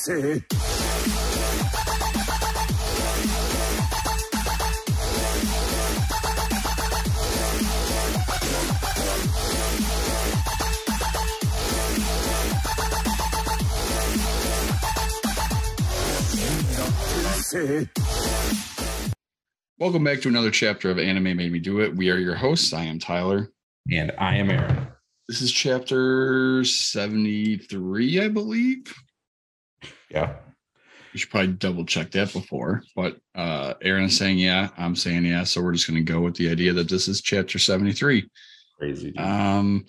Say. Not to say. Welcome back to another chapter of Anime Made Me Do It. We are your hosts. I am Tyler. And I am Aaron. This is chapter 73, I believe. Yeah. We should probably double check that before. But uh Aaron is saying yeah, I'm saying yeah. So we're just gonna go with the idea that this is chapter 73. Crazy. dude. Um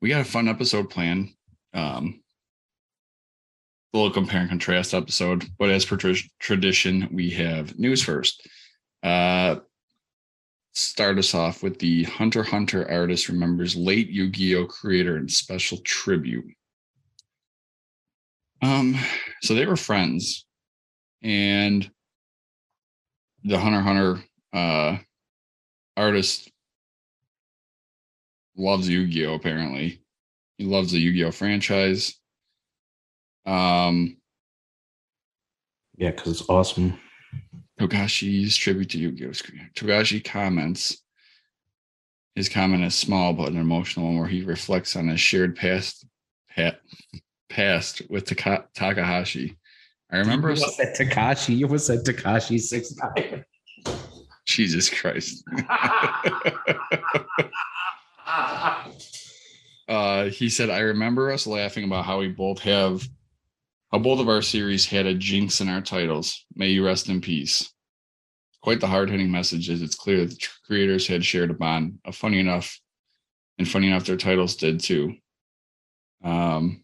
we got a fun episode plan. Um a little compare and contrast episode, but as per tra- tradition, we have news first. Uh start us off with the Hunter Hunter artist remembers late Yu-Gi-Oh creator and special tribute. Um, so they were friends, and the Hunter Hunter uh artist loves Yu-Gi-Oh! Apparently, he loves the Yu-Gi-Oh! franchise. Um, yeah, because it's awesome. Togashi's tribute to Yu-Gi-Oh! Togashi comments. His comment is small but an emotional one where he reflects on his shared past pat, past with Taka, Takahashi. I remember You said Takashi. You almost said Takashi six nine. Jesus Christ. uh, he said, I remember us laughing about how we both have how both of our series had a jinx in our titles. May you rest in peace. Quite the hard hitting message as it's clear that the creators had shared a bond. Uh, funny enough, and funny enough, their titles did too. Um,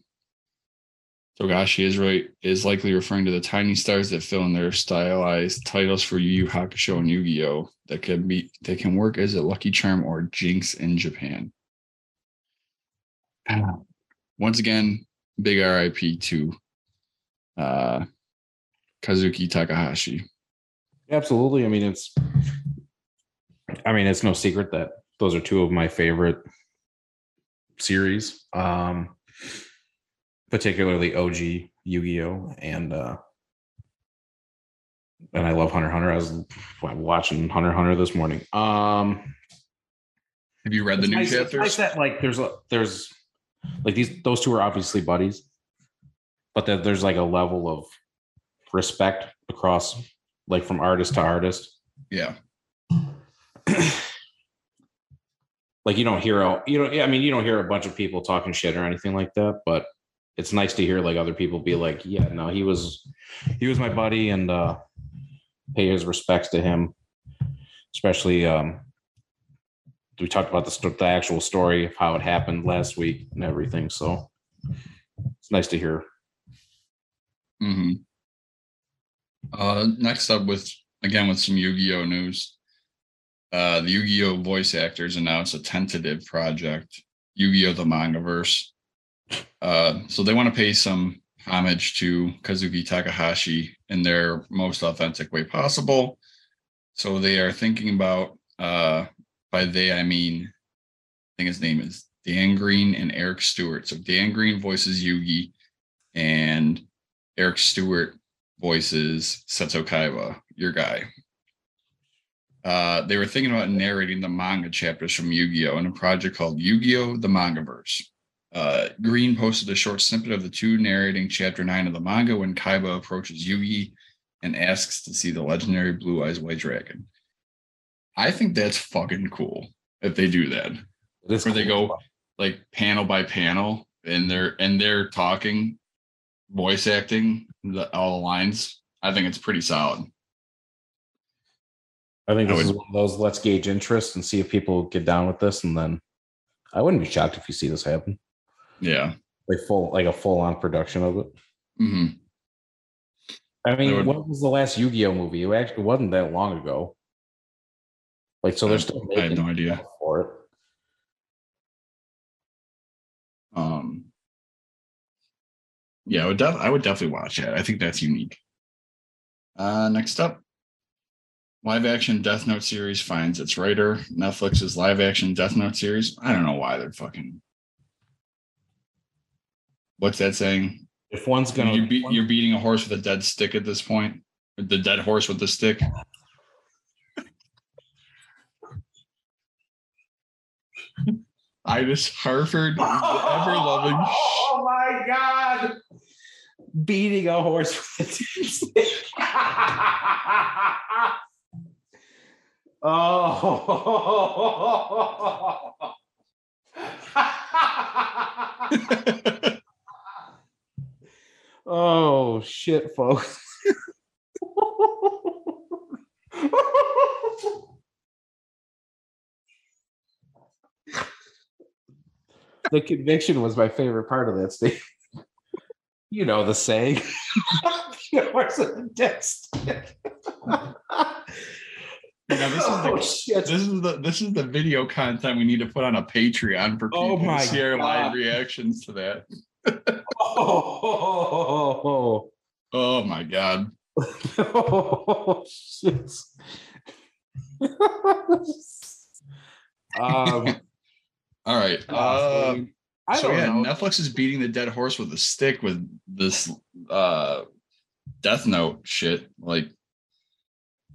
Togashi is right is likely referring to the tiny stars that fill in their stylized titles for Yu Yu Hakusho and Yu-Gi-Oh! that can be that can work as a lucky charm or jinx in Japan. Once again, big RIP to uh, Kazuki Takahashi. Absolutely. I mean, it's. I mean, it's no secret that those are two of my favorite series. Um, particularly OG Yu-Gi-Oh! and uh and I love Hunter Hunter. I was watching Hunter Hunter this morning. Um Have you read the new nice- chapters? nice that, like there's a there's like these those two are obviously buddies, but that there's like a level of respect across like from artist to artist. yeah. Like you don't hear a you know I mean you don't hear a bunch of people talking shit or anything like that, but it's nice to hear like other people be like, yeah, no, he was he was my buddy and uh pay his respects to him. Especially um we talked about the, the actual story of how it happened last week and everything. So it's nice to hear. Mm-hmm. Uh, next up, with again with some Yu-Gi-Oh news, uh, the Yu-Gi-Oh voice actors announced a tentative project, Yu-Gi-Oh the Mangaverse. Uh, so they want to pay some homage to Kazuki Takahashi in their most authentic way possible. So they are thinking about, uh, by they I mean, I think his name is Dan Green and Eric Stuart. So Dan Green voices Yugi, and Eric Stuart voices Seto Kaiba, your guy. Uh, they were thinking about narrating the manga chapters from Yu-Gi-Oh! in a project called Yu-Gi-Oh! The Mangaverse. Uh, Green posted a short snippet of the two narrating chapter nine of the manga when Kaiba approaches Yugi and asks to see the legendary Blue Eyes White Dragon. I think that's fucking cool if they do that. Where they go like panel by panel and they're and they're talking voice acting the, all the lines i think it's pretty solid I think I this is one of those let's gauge interest and see if people get down with this, and then I wouldn't be shocked if you see this happen. Yeah like full like a full on production of it. hmm I mean, would- what was the last Yu-Gi-Oh movie? It actually wasn't that long ago. Like, so they're still I have no idea. for it. Um, yeah, I would, def- I would definitely watch it. I think that's unique. Uh, next up, live action Death Note series finds its writer. Netflix's live action Death Note series. I don't know why they're fucking. What's that saying? If one's gonna, you beat, you're beating a horse with a dead stick at this point. The dead horse with the stick. Itis Harford, the ever loving. Oh my god! Beating a horse with a stick. oh. Oh shit, folks. the conviction was my favorite part of that statement. You know the saying. with the. You know, this is the oh shit. this is the this is the video content we need to put on a Patreon for oh people Oh to see our live reactions to that. Oh, Oh my god. oh, shit. um, All right. uh, Uh, I so yeah, know. Netflix is beating the dead horse with a stick with this uh Death Note shit. Like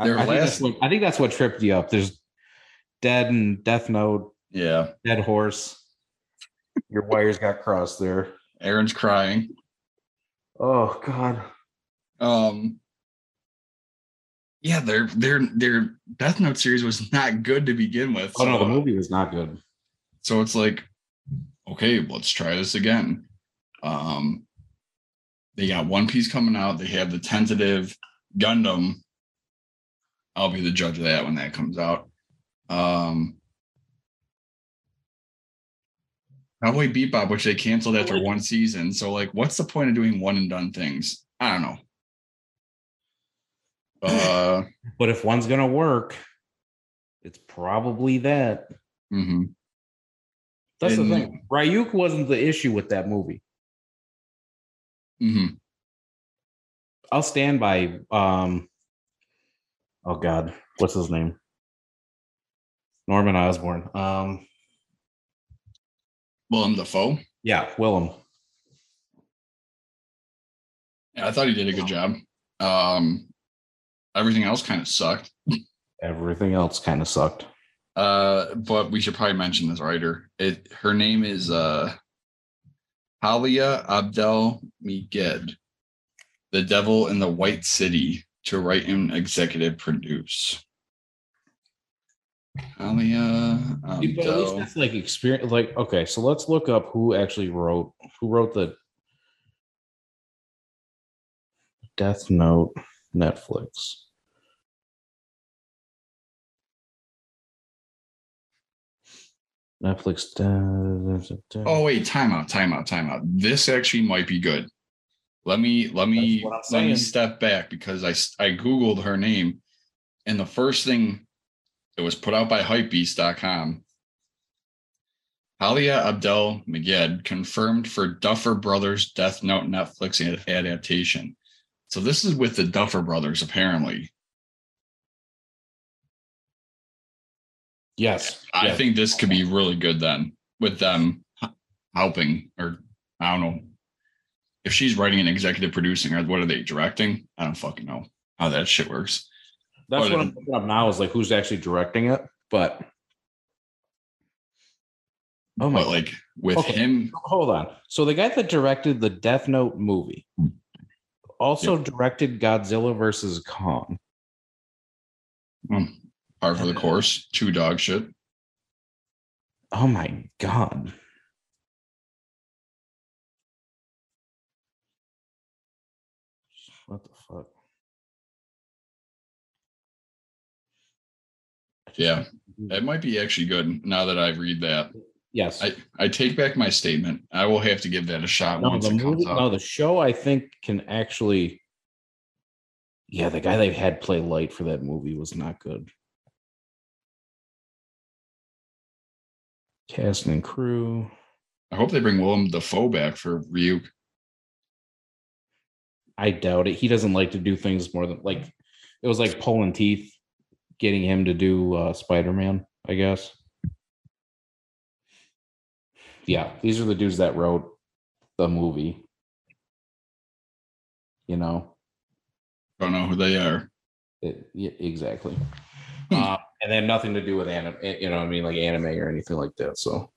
their I think that's last what, I think that's what tripped you up. There's Dead and Death Note, yeah, Dead Horse. Your wires got crossed there. Aaron's crying. Oh God. Um yeah, their their their Death Note series was not good to begin with. Oh no, the movie was not good. So it's like, okay, let's try this again. Um, they got One Piece coming out. They have the tentative Gundam. I'll be the judge of that when that comes out. Um, Cowboy Bebop, which they canceled after one season. So, like, what's the point of doing one and done things? I don't know. Uh, But if one's gonna work, it's probably that. mhm. That's And- the thing. Ryuk wasn't the issue with that movie. Mhm. I'll stand by um oh god, what's his name? Norman Osborn. Um Willem Dafoe. yeah, Willem. Yeah, I thought he did a good job. Um, everything else kind of sucked. Everything else kind of sucked. Uh, but we should probably mention this writer. It her name is uh Halia Abdel Miged, The Devil in the White City, to write and executive produce. Halia um, But at least that's like experience like okay, so let's look up who actually wrote who wrote the Death Note Netflix. Netflix. da- Oh wait, timeout, timeout, timeout. This actually might be good. Let me let me let me step back because I I googled her name, and the first thing it was put out by Hypebeast.com. Halia Abdel Meged confirmed for Duffer Brothers Death Note Netflix adaptation. So this is with the Duffer Brothers apparently. Yes. I yes. think this could be really good then with them helping, or I don't know if she's writing and executive producing, or what are they directing? I don't fucking know how that shit works. That's what I'm looking up now is like who's actually directing it. But oh my But like with Okay. him, hold on. So the guy that directed the Death Note movie hmm. also directed Godzilla versus Kong. Hmm. par for the course, two dog shit. Oh my god. Yeah. Mm-hmm. It might be actually good now that I read that. Yes. I, I take back my statement. I will have to give that a shot no, once the it comes movie, out. no, the show I think can actually. Yeah, the guy they had play light for that movie was not good. Cast and crew. I hope they bring Willem Dafoe back for Ryuk. I doubt it. He doesn't like to do things more than like it was like pulling teeth, getting him to do uh, Spider Man. I guess. Yeah, these are the dudes that wrote the movie. You know, I Don't know who they are. it, yeah, exactly. Hmm. uh, and they have nothing to do with anime, you know, what I mean, like anime or anything like that. So,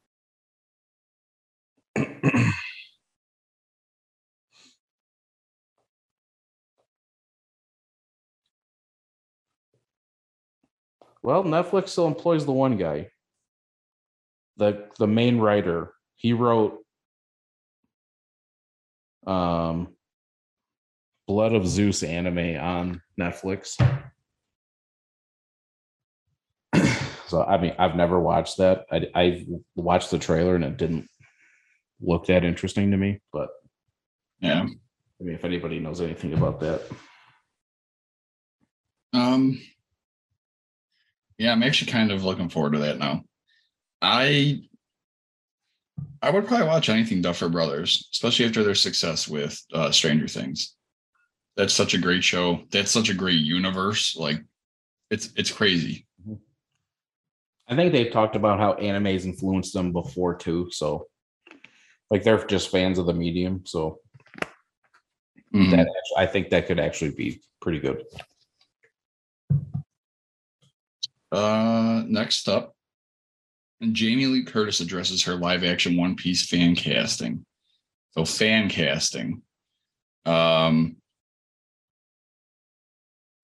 well, Netflix still employs the one guy, the the main writer. He wrote um Blood of Zeus anime on Netflix. so I mean, I've never watched that. I I watched the trailer and it didn't look that interesting to me. But Yeah. I mean, if anybody knows anything about that, Um. Yeah, I'm actually kind of looking forward to that now. I I would probably watch anything Duffer Brothers, especially after their success with uh, Stranger Things. That's such a great show. That's such a great universe. Like, it's it's crazy. I think they've talked about how animes influenced them before too. So, like, they're just fans of the medium. So Mhm. that actually, I think that could actually be pretty good. Uh, next up, Jamie Lee Curtis addresses her live action One Piece fan casting. So fan casting. Um,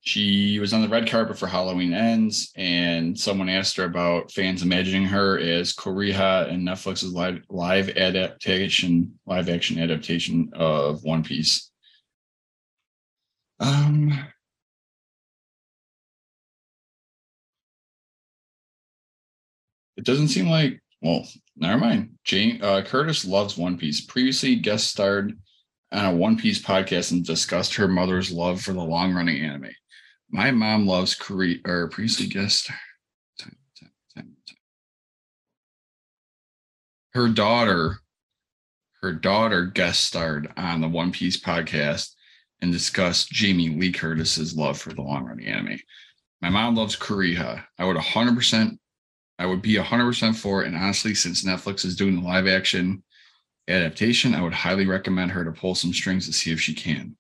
she was on the red carpet for Halloween Ends, and someone asked her about fans imagining her as Kureha in Netflix's live live adaptation, live action adaptation of One Piece. Um, It doesn't seem like, well, never mind. Jane uh, Curtis loves One Piece. Previously guest starred on a One Piece podcast and discussed her mother's love for the long running anime. My mom loves Kureha, or previously guest. Her daughter, her daughter guest starred on the One Piece podcast and discussed Jamie Lee Curtis's love for the long running anime. My mom loves Kureha. I would 100% I would be 100% for it. And honestly, since Netflix is doing the live action adaptation, I would highly recommend her to pull some strings to see if she can.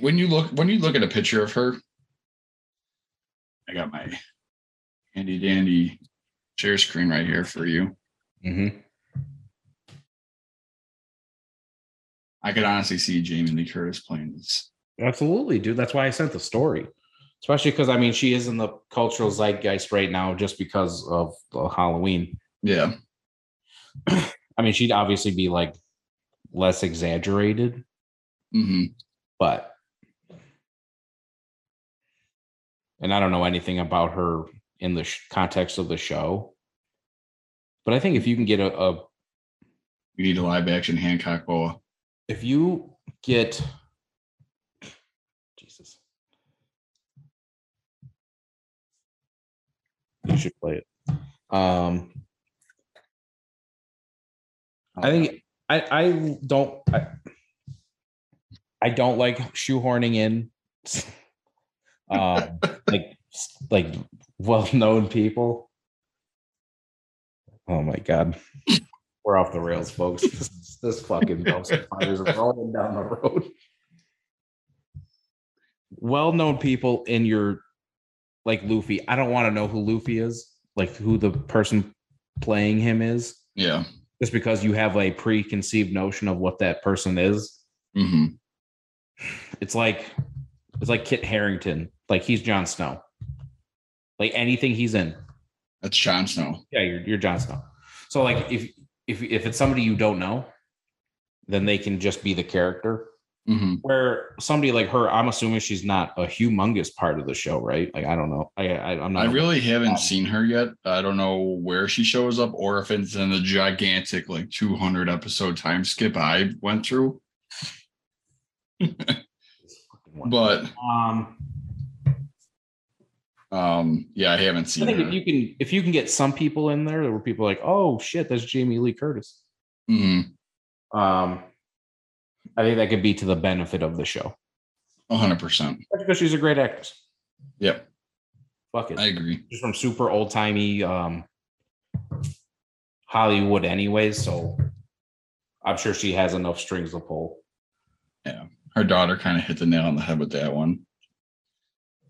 When you look when you look at a picture of her, I got my handy dandy share screen right here for you. Mm-hmm. I could honestly see Jamie Lee Curtis playing this. Absolutely, dude. That's why I sent the story. Especially because I mean she is in the cultural zeitgeist right now just because of Halloween. Yeah. I mean, she'd obviously be like less exaggerated, hmm but and I don't know anything about her in the sh- context of the show. But I think if you can get a, a We need a live action Hancock boa. if you get Jesus, you should play it. Um, I think I I don't I, I don't like shoehorning in um like like well-known people. Oh my god. We're off the rails, folks. This, this fucking dumpster is rolling down the road. Well-known people in your like Luffy. I don't want to know who Luffy is, like who the person playing him is Yeah. just because you have a preconceived notion of what that person is. hmm It's like it's like Kit Harington, like he's Jon Snow. Like anything he's in, That's Jon Snow. yeah, you're you're Jon Snow. So like if if if it's somebody you don't know, then they can just be the character. Hmm where somebody like her, I'm assuming she's not a humongous part of the show, right? Like I don't know. I, I I'm not. I really haven't seen her yet. I don't know where she shows up or if it's in the gigantic like 200 episode time skip I went through. But um, um, yeah, I haven't seen. I think her. if you can if you can get some people in there, there were people like, oh shit, that's Jamie Lee Curtis. Mhm, Um, I think that could be to the benefit of the show 100%. Because she's a great actress. Yep, Fuck it. I agree. She's from super old timey um, Hollywood, anyways. So I'm sure she has enough strings to pull. Yeah. Her daughter kind of hit the nail on the head with that one.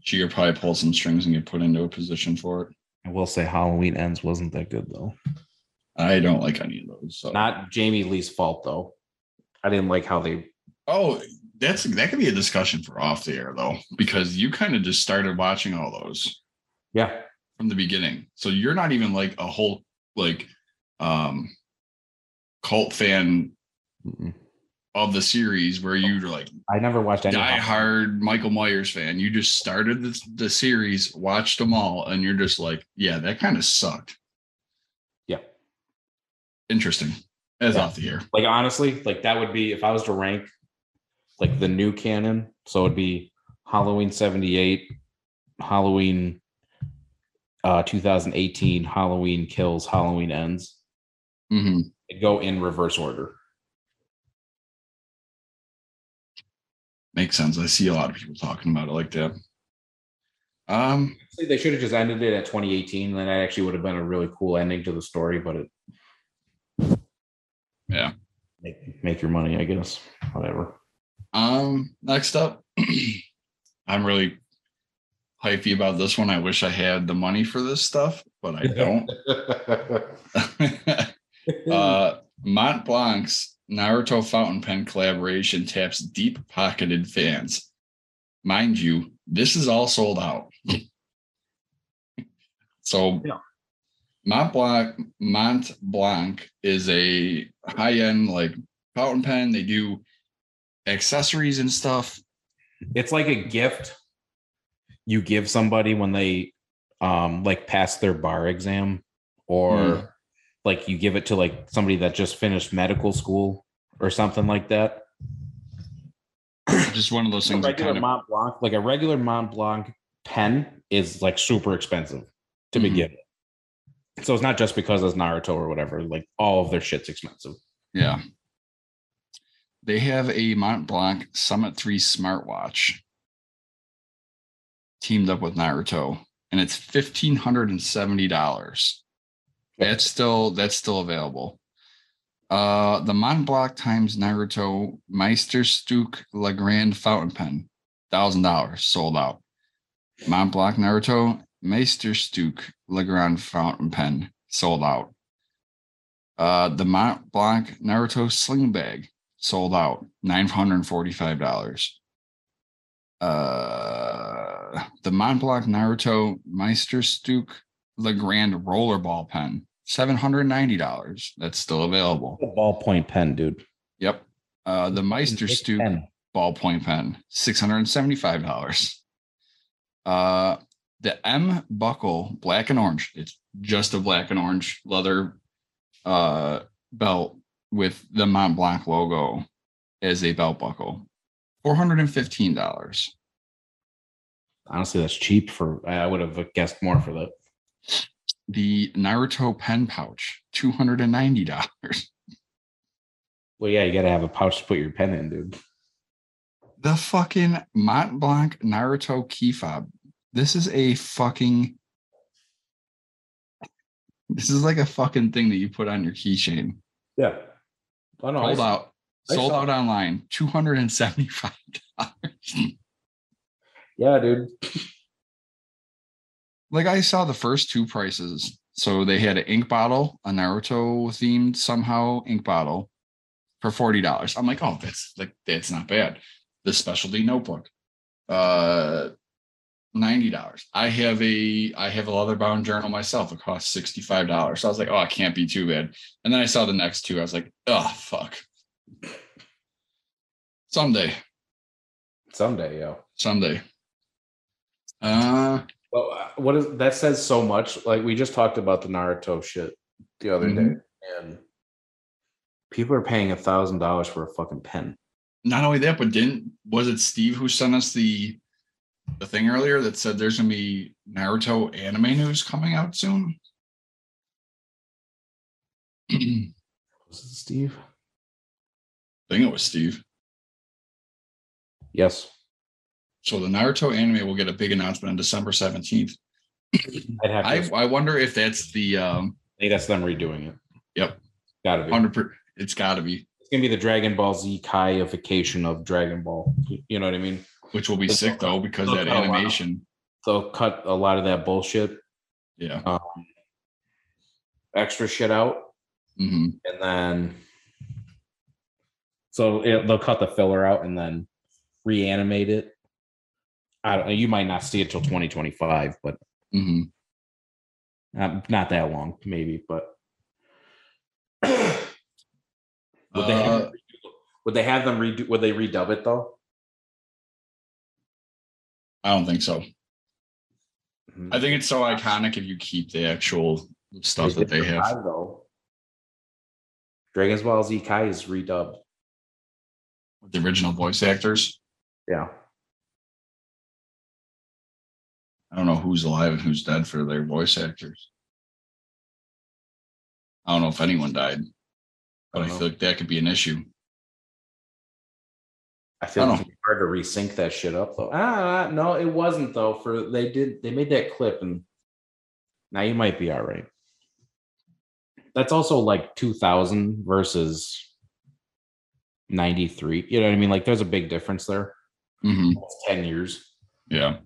She could probably pull some strings and get put into a position for it. I will say Halloween Ends wasn't that good though. I don't like any of those. So. Not Jamie Lee's fault though. I didn't like how they. oh, that's that could be a discussion for off the air though, because you kind of just started watching all those. Yeah, from the beginning. So you're not even like a whole like um cult fan Mm-mm. of the series where you're like I never watched any. die hard Michael Myers fan. You just started the, the series, watched them all, and you're just like, yeah, that kind of sucked. Yeah. Interesting. As Yeah. off the air. Like honestly, like that would be if I was to rank like the new canon. So it'd be Halloween '78, Halloween uh 2018, Halloween Kills, Halloween Ends. hmm It'd go in reverse order. Makes sense. I see a lot of people talking about it like that. Um, They should have just ended it at 2018, and then that actually would have been a really cool ending to the story. But it, Yeah. make, make your money, I guess. Whatever. Um, next up, I'm really hypey about this one. I wish I had the money for this stuff, but I don't. uh, Mont Blanc's Naruto fountain pen collaboration taps deep pocketed fans. Mind you, this is all sold out. so, Yeah. Mont Blanc, Mont Blanc is a high end like fountain pen. They do accessories and stuff. it's like a gift you give somebody when they um like pass their bar exam or Hmm. like you give it to like somebody that just finished medical school or something like that Just one of those things. that regular kind of, mont blanc like a regular mont blanc pen is like super expensive to Mhm. begin with. So it's not just because it's naruto or whatever like all of their shit's expensive yeah. They have a Mont Blanc Summit 3 smartwatch teamed up with Naruto, and it's fifteen hundred and seventy dollars. That's still that's still available. Uh, the Mont Blanc times Naruto Meisterstück Legrand fountain pen, thousand dollars sold out. Mont Blanc Naruto Meisterstück Legrand fountain pen sold out. Uh, the Mont Blanc Naruto sling bag sold out, nine hundred and forty-five dollars. Uh, the Mont Blanc Naruto Meisterstück Legrand rollerball pen, seven hundred ninety dollars. That's still available. ballpoint pen dude Yep. Uh, the Meisterstück ballpoint pen, six hundred and seventy-five dollars. Uh, the M buckle, black and orange. It's just a black and orange leather uh belt with the Mont Blanc logo as a belt buckle, four hundred and fifteen dollars. honestly that's cheap for i would have guessed more for that The Naruto pen pouch, two hundred and ninety dollars. well yeah you gotta have a pouch to put your pen in dude The fucking Mont Blanc Naruto key fob. This is a fucking. This is like a fucking thing that you put on your keychain. Yeah. Oh, no, Sold I- out. I Sold out online. Two hundred and seventy-five dollars. Yeah, dude. like I saw the first two prices. So they had an ink bottle, a Naruto themed somehow ink bottle for forty dollars. I'm like, oh, that's like that's not bad. The specialty notebook, uh, ninety dollars. I have a I have a leather bound journal myself. It costs sixty five dollars. So I was like, oh, it can't be too bad. And then I saw the next two. I was like, oh fuck. Someday, Someday, yeah. someday. Uh, Well, uh, what is that says so much. Like we just talked about the Naruto shit the other day, and people are paying a thousand dollars for a fucking pen. not only that, but didn't was it Steve who sent us the the thing earlier that said there's gonna be Naruto anime news coming out soon? I Was it Steve? I think it was Steve. Yes. So the Naruto anime will get a big announcement on December 17th. I'd have to. I, I I wonder if that's the um think that's them redoing it. Yep. Gotta be. 100 it's gotta be, It's gonna be the Dragon Ball Z Kaiification of Dragon Ball. You know what I mean? Which will be It's- sick though because that animation. They'll cut a lot of that bullshit, Yeah. um, extra shit out, hmm and then so it, they'll cut the filler out and then reanimate it. I don't know. You might not see it till 2025, but hmm not, not that long, maybe. But would they have, Uh, them would they have them redo? Would they redub it though? I don't think so. Mhm. I think it's so iconic if you keep the actual stuff that they have. Kai, though. Dragon's Ball Z Kai is redubbed. with the original voice actors. Yeah. I don't know who's alive and who's dead for their voice actors. I don't know if anyone died, but I, I feel like that could be an issue. I feel I like hard to resync that shit up though. Ah, no, it wasn't though. For they did they made that clip and now you might be all right. That's also like 2000 versus 93. You know what I mean? Like there's a big difference there. hmm 10 years Yeah.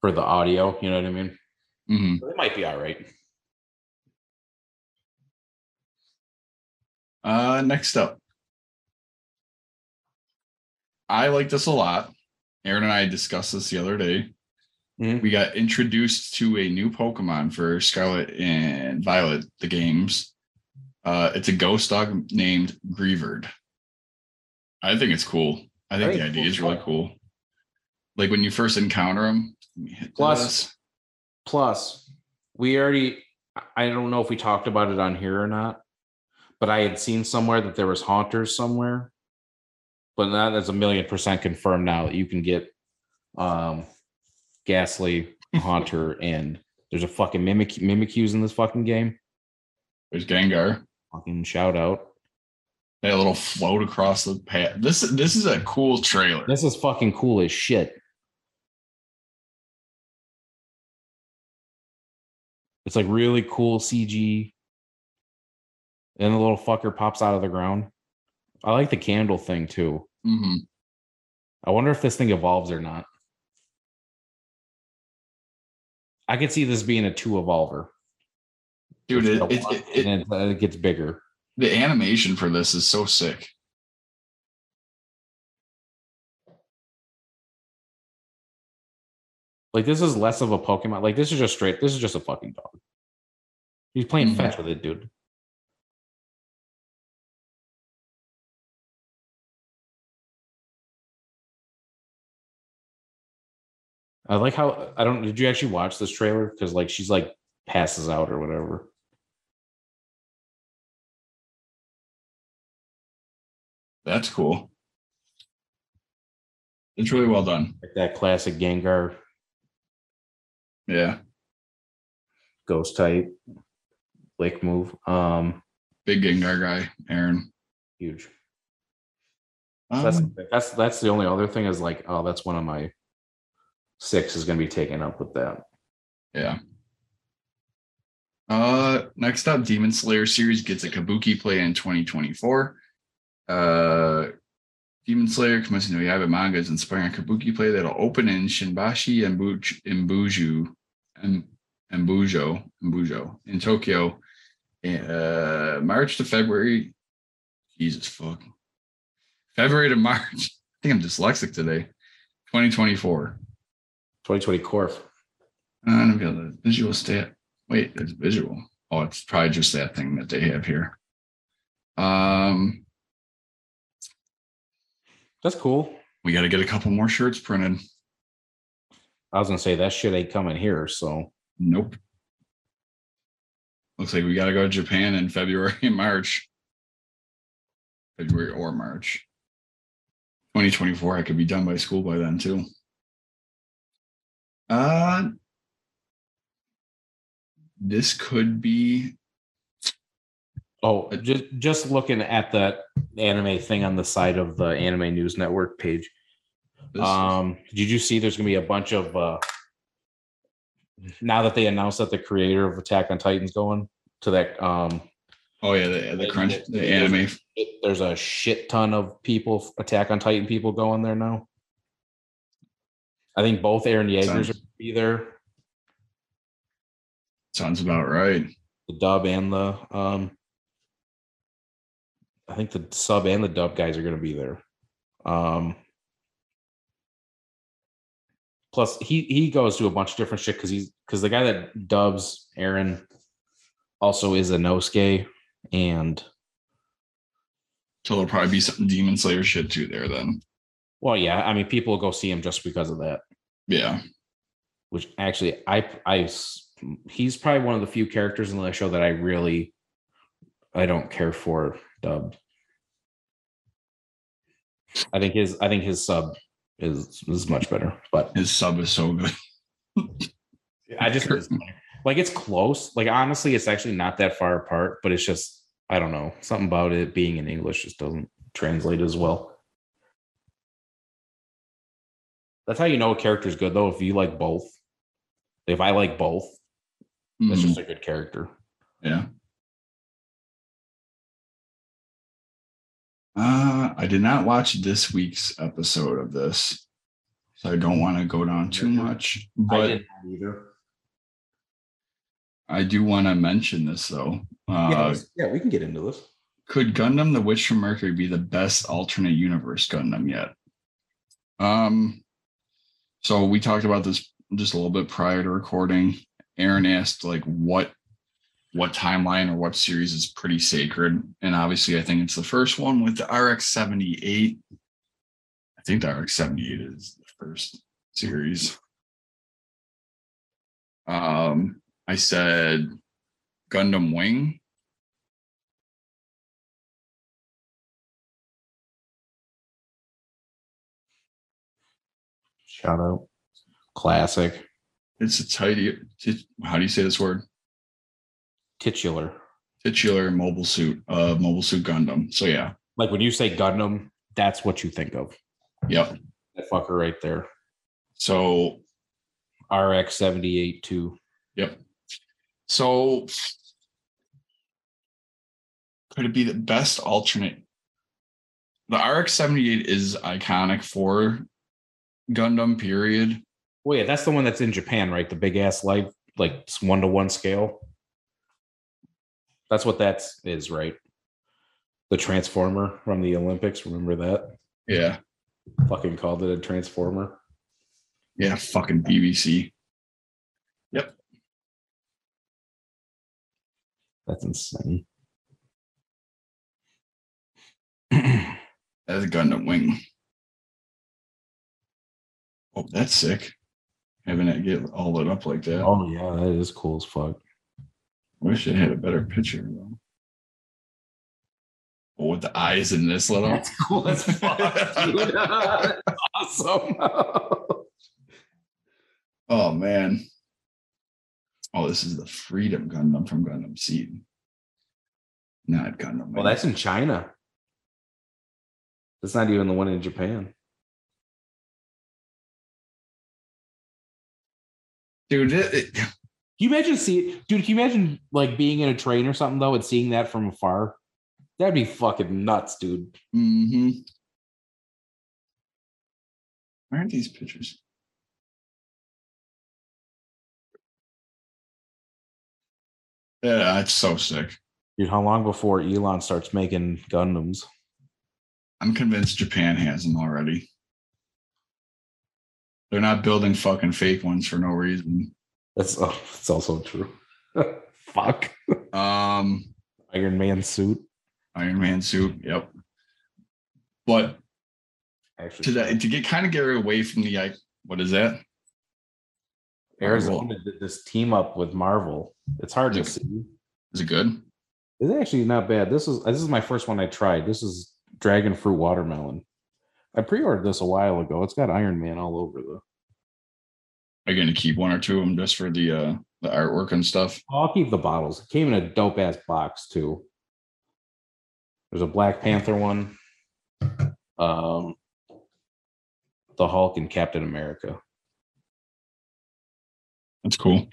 for the audio. You know what I mean? hmm It might be all right. Uh, next up, I like this a lot. Aaron and I discussed this the other day. Mhm. We got introduced to a new Pokemon for Scarlet and Violet, the games. Uh, it's a ghost dog named Greavard. I think it's cool. I think I the idea it's is cool. really cool. Like when you first encounter them. Plus- Plus, we already I don't know if we talked about it on here or not, but I had seen somewhere that there was haunters somewhere. But now that is a million percent confirmed now that you can get um Gastly, Haunter, and there's a fucking mimic Mimikyus in this fucking game. there's Gengar. Fucking shout out. That little float across the path. This this is a cool trailer. This is fucking cool as shit. It's like really cool CG. And the little fucker pops out of the ground. I like the candle thing too. hmm I wonder if this thing evolves or not. I could see this being a two evolver. Dude, it, it, it, it- it gets bigger. the animation for this is so sick. Like this is less of a Pokemon. Like this is just straight. This is just a fucking dog. He's playing Mhm. fetch with it, dude. I like how I don't. Did you actually watch this trailer? Because like she's like passes out or whatever. That's cool. It's really well done. Like that classic Gengar Yeah. ghost type lick move. Um, Big Gengar guy, Aaron. huge. that's Um, that's that's the only other thing is like oh that's one of my six is going to be taken up with that yeah. Uh next up, Demon Slayer series gets a kabuki play in 2024. Uh Demon Slayer Kimetsu no Yaiba manga is inspiring a kabuki play that'll open in Shinbashi and Imbuju and Embujo, Embujo in Tokyo. Uh March to February. Jesus fuck. February to March. I think I'm dyslexic today. 2024. 2020 Corf. Me go to the visual stat. Wait, it's visual. Oh, it's probably just that thing that they have here. Um, That's cool. We got to get a couple more shirts printed. I was gonna say that shit ain't coming here. So Nope. Looks like we got to go to Japan in February and March. February or March. 2024, I could be done by school by then too. Uh, this could be oh, just just looking at that anime thing on the side of the Anime News Network page. Um, did you see there's gonna be a bunch of uh now that they announced that the creator of Attack on Titan's going to that um oh yeah, the, the crunch, the anime. there's a shit ton of people Attack on Titan people going there now. I think both Eren Yeagers are be there, Sounds about right. the dub and the um I think the sub and the dub guys are gonna be there. Um plus he he goes to a bunch of different shit because he's because the guy that dubs Aaron also is Inosuke and So there'll probably be some Demon Slayer shit too there then. Well yeah I mean people go see him just because of that Yeah. which actually I, I, he's probably one of the few characters in the show that I really I don't care for dubbed. I think his I think his sub is is much better, but His sub is so good. I just like it's close. Like honestly, it's actually not that far apart, but it's just I don't know something about it being in English just doesn't translate as well. That's how you know a character's good though. If you like both, if I like both, that's Mhm. just a good character. Yeah. Uh, I did not watch this week's episode of this, so I don't want to go down too much. I But didn't either. I do want to mention this though. yeah, Uh, let's- yeah, we can get into this. could Gundam the Witch from Mercury be the best alternate universe Gundam yet? Um, so we talked about this just a little bit prior to recording. Aaron asked like what what timeline or what series is pretty sacred, and obviously I think it's the first one with the RX seventy eight. I think the RX seventy eight is the first series. Um, I said Gundam Wing. Shout out. Classic. It's a tidy. tit- How do you say this word? Titular. Titular mobile suit. Uh, mobile suit Gundam. So yeah. Like when you say Gundam, that's what you think of. Yep. That fucker right there. So RX seventy eight two. yep. So could it be the best alternate? The RX seventy eight is iconic for Gundam. Period. Well, yeah, that's the one that's in Japan, right? The big ass light, like one to one scale. That's what that is, right? The Transformer from the Olympics. Remember that? Yeah. Fucking called it a Transformer. Yeah. Fucking BBC. Yep. That's insane. That's a Gundam Wing. Oh, that's sick. Having it get all lit up like that. oh yeah, that is cool as fuck. Wish it had a better picture though. Oh, with the eyes in this little. That's cool as fuck, dude. Awesome. oh man. Oh, this is the Freedom Gundam from Gundam Seed. Not Gundam. well, Wing. that's in China. That's not even the one in Japan. Dude. It, Can you imagine see dude, can you imagine like being in a train or something though and seeing that from afar? That'd be fucking nuts, dude. Mm-hmm. Where are these pictures? Yeah, that's so sick. Dude, how long before Elon starts making Gundams? I'm convinced Japan has them already. They're not building fucking fake ones for no reason. That's oh, that's also true. Fuck. Um, Iron Man suit. Iron Man suit. Yep. But Actually, to that to get kind of get away from the like what is that? Arizona did this team up with Marvel. It's hard to see. Is it good? It's actually not bad. This is this is my first one I tried. This is dragon fruit watermelon. I pre-ordered this a while ago. It's got Iron Man all over the. Are you gonna keep one or two of them just for the uh the artwork and stuff? I'll keep the bottles. It came in a dope ass box too. There's a Black Panther one. Um, the Hulk and Captain America. That's cool.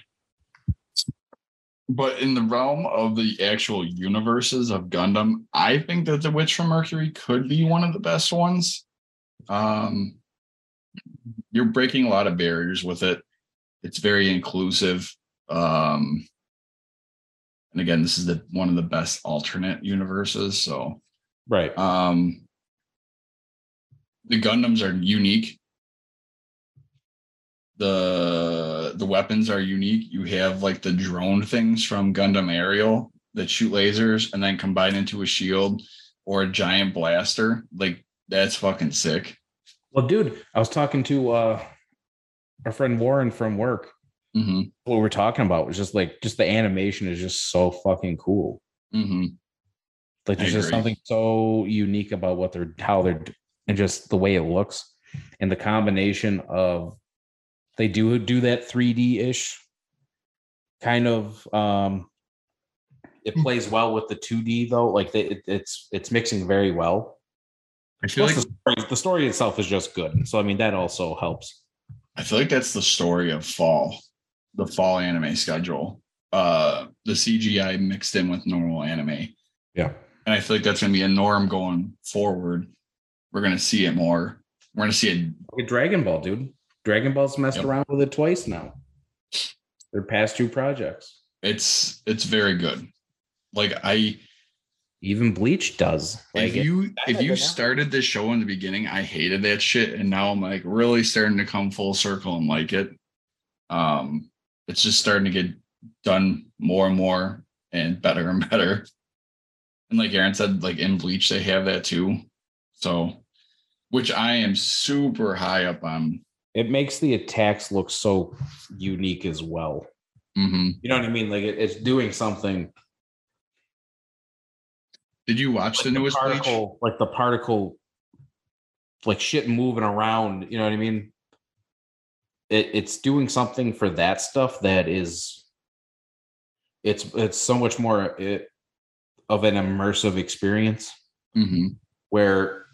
But in the realm of the actual universes of Gundam, I think that the Witch from Mercury could be one of the best ones. Um, you're breaking a lot of barriers with it. It's very inclusive. Um, and again, this is the one of the best alternate universes. So, Right. um, the Gundams are unique. The the weapons are unique. You have like the drone things from Gundam Aerial that shoot lasers and then combine into a shield or a giant blaster. Like that's fucking sick. Well, dude, I was talking to uh our friend Warren from work. hmm What we were talking about was just like just the animation is just so fucking cool. hmm Like there's just something so unique about what they're how they're and just the way it looks and the combination of they do do that 3D ish kind of um it plays well with the 2D though like they, it, it's it's mixing very well. I feel Plus like the, story, the story itself is just good. So I mean that also helps. I feel like that's the story of fall, the fall anime schedule. Uh the CGI mixed in with normal anime. Yeah. And I feel like that's gonna be a norm going forward. We're gonna see it more. We're gonna see it Look at Dragon Ball, dude. Dragon Ball's messed Yep. around with it twice now. Their past two projects. it's it's very good. Like I Even Bleach does. Like if you if you started this show in the beginning, I hated that shit, and now I'm like really starting to come full circle and like it. Um, it's just starting to get done more and more and better and better. And like Aaron said, like in Bleach, they have that too. So, which I am super high up on. it makes the attacks look so unique as well. hmm You know what I mean? Like it, it's doing something. Did you watch the newest Bleach? particle, like the particle, like shit moving around. You know what I mean? It, it's doing something for that stuff that is. It's it's so much more it, of an immersive experience. hmm where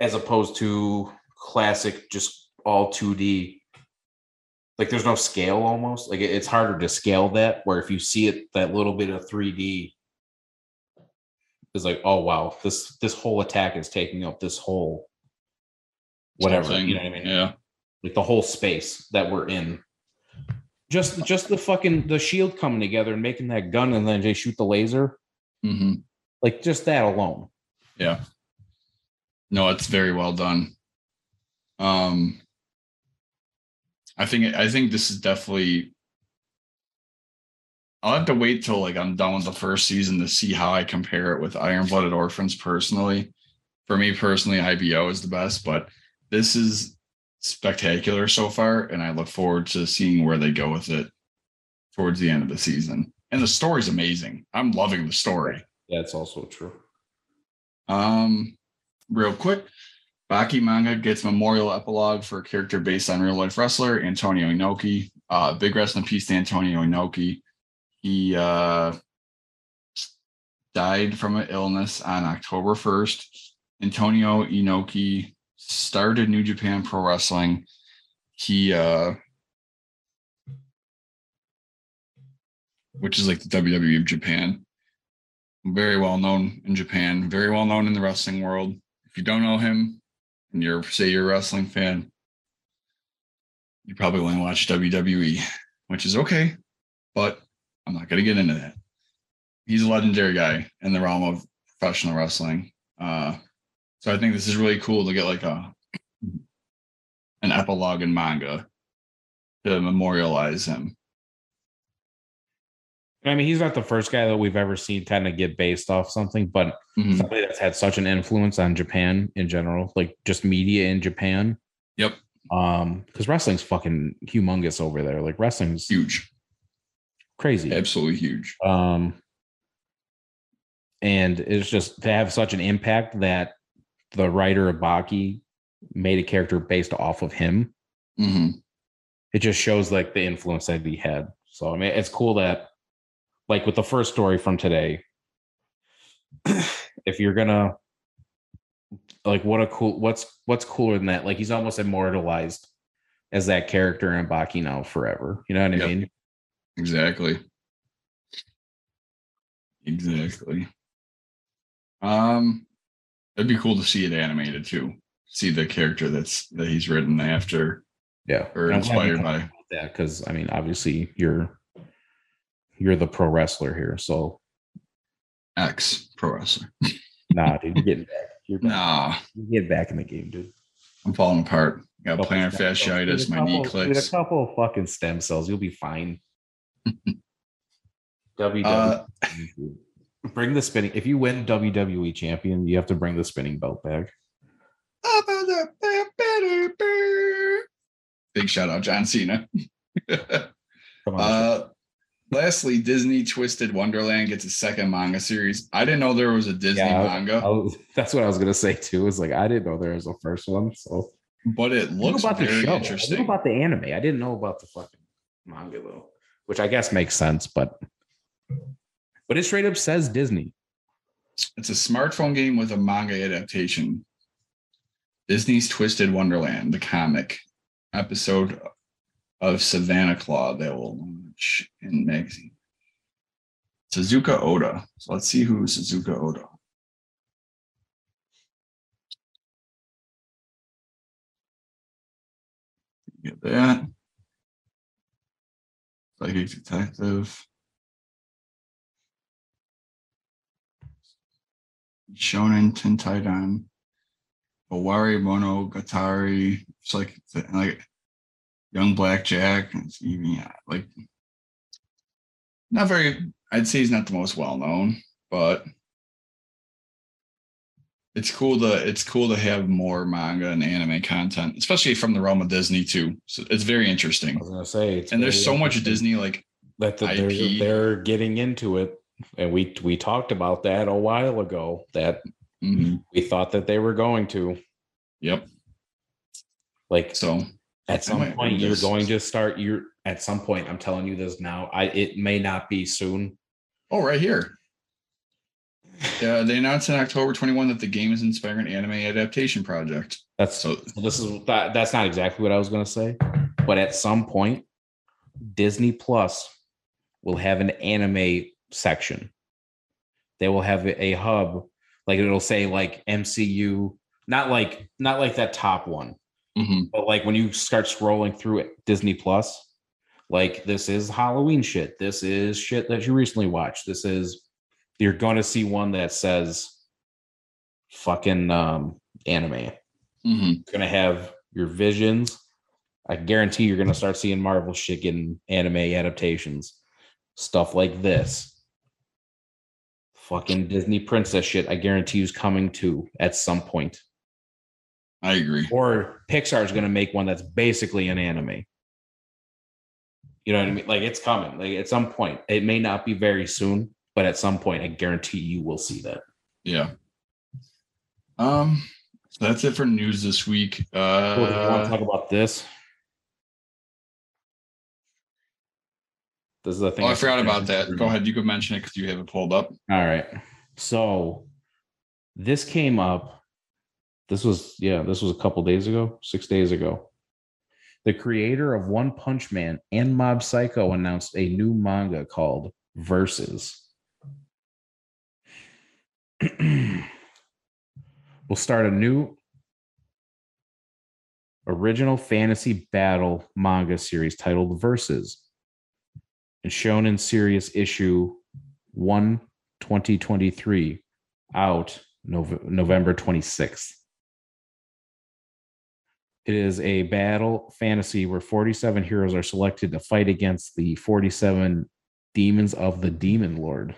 as opposed to classic just all 2d like there's no scale almost like it- it's harder to scale that where if you see it that little bit of 3d is like oh wow this this whole attack is taking up this whole whatever Thing. you know what i mean Yeah. like the whole space that we're in just just the fucking the shield coming together and making that gun and then they shoot the laser hmm like just that alone Yeah. No, it's very well done. Um I think I think this is definitely I'll have to wait till like I'm done with the first season to see how I compare it with Iron Blooded Orphans personally. For me personally, IBO is the best, but this is spectacular so far, and I look forward to seeing where they go with it towards the end of the season. And the story's amazing. I'm loving the story. yeah it's also true Um, real quick, Baki manga gets memorial epilogue for a character based on real life wrestler Antonio Inoki. Uh, big rest in peace to Antonio Inoki. He uh, died from an illness on October 1st. Antonio Inoki started New Japan Pro Wrestling. He, uh, which is like the WWE of Japan very well known in Japan, very well known in the wrestling world. If you don't know him and you're say you're a wrestling fan, you probably only watch WWE, which is okay, but I'm not gonna get into that. He's a legendary guy in the realm of professional wrestling. Uh, so I think this is really cool to get like a an epilogue in manga to memorialize him. I mean, he's not the first guy that we've ever seen kind of get based off something, but Mhm. somebody that's had such an influence on Japan in general, like just media in Japan. Yep. Um, because wrestling's fucking humongous over there. Like wrestling's Huge. Crazy. Absolutely huge. Um, and it's just to have such an impact that the writer of Baki made a character based off of him. hmm It just shows like the influence that he had. So I mean, it's cool that, like with the first story from today, if you're gonna like what a cool what's what's cooler than that? Like he's almost immortalized as that character in Baki now forever. You know what I Yep. mean? Exactly. Exactly. Um, it'd be cool to see it animated too. See the character that's that he's written after Yeah. or I'm inspired by. that because I mean, obviously you're you're the pro wrestler here. So Ex pro wrestler. nah, dude, you're getting back. You're back. Nah, You're getting back in the game, dude. I'm falling apart. Got plantar fasciitis. My knee dude, clicks. a couple of fucking stem cells. You'll be fine. WWE. Uh, bring the spinning. If you win WWE champion, you have to bring the spinning belt back. Big shout out, John Cena. Come on. uh, lastly, Disney Twisted Wonderland gets a second manga series. I didn't know there was a Disney Yeah, manga, I was- that's what I was gonna say too. Is like I didn't know there was a first one. So but it I looks about the very show. I knew interesting. about the anime. I didn't know about the fucking manga though, which I guess makes sense. But but it straight up says Disney. It's a smartphone game with a manga adaptation. Disney's Twisted Wonderland, the comic episode of Savanaclaw that will launch in magazine. Suzuka Oda. So let's see who Suzuka Oda. Get that. Psychic Detective. Shonen Tentaidan, Owari Monogatari. It's like like Young Black Jack. It's even yeah, like not very. I'd say he's not the most well known, but it's cool to it's cool to have more manga and anime content, especially from the realm of Disney too. So it's very I interesting. was gonna say, And there's so much Disney like that that they're, they're getting into it, and we we talked about that a while ago. That mhm, we thought that they were going to yep. like So at some point you're going to start. You're at some point. I'm telling you this now. I it may not be soon. Oh, right here. Yeah, they announced in October 21 that the game is inspiring an anime adaptation project. That's So this is that, that's not exactly what I was going to say, but at some point, Disney Plus will have an anime section. They will have a hub, like it'll say like MCU, not like not like that top one, mhm, but like when you start scrolling through it, Disney Plus, like this is Halloween shit. This is shit that you recently watched. This is you're going to see one that says fucking um anime mhm. gonna have your visions. I guarantee you're gonna start seeing Marvel shit getting anime adaptations, stuff like this. Fucking Disney princess shit. I guarantee is coming too at some point. I agree. Or Pixar is gonna make one that's basically an anime. You know what I mean? Like it's coming. Like at some point, it may not be very soon, but at some point, I guarantee you will see that. Yeah. Um, so that's it for news this week. Cool. Do you want to Uh, talk about this? This is the thing. oh, I forgot about that. Go ahead. You could mention it because you have it pulled up. All right. So this came up. This was, yeah, this was a couple days ago, six days ago. The creator of One Punch Man and Mob Psycho announced a new manga called Versus. we'll start a new original fantasy battle manga series titled Versus and shown in Series issue 1 2023 out Nov- November 26th. It is a battle fantasy where 47 heroes are selected to fight against the 47 Demons of the Demon Lord.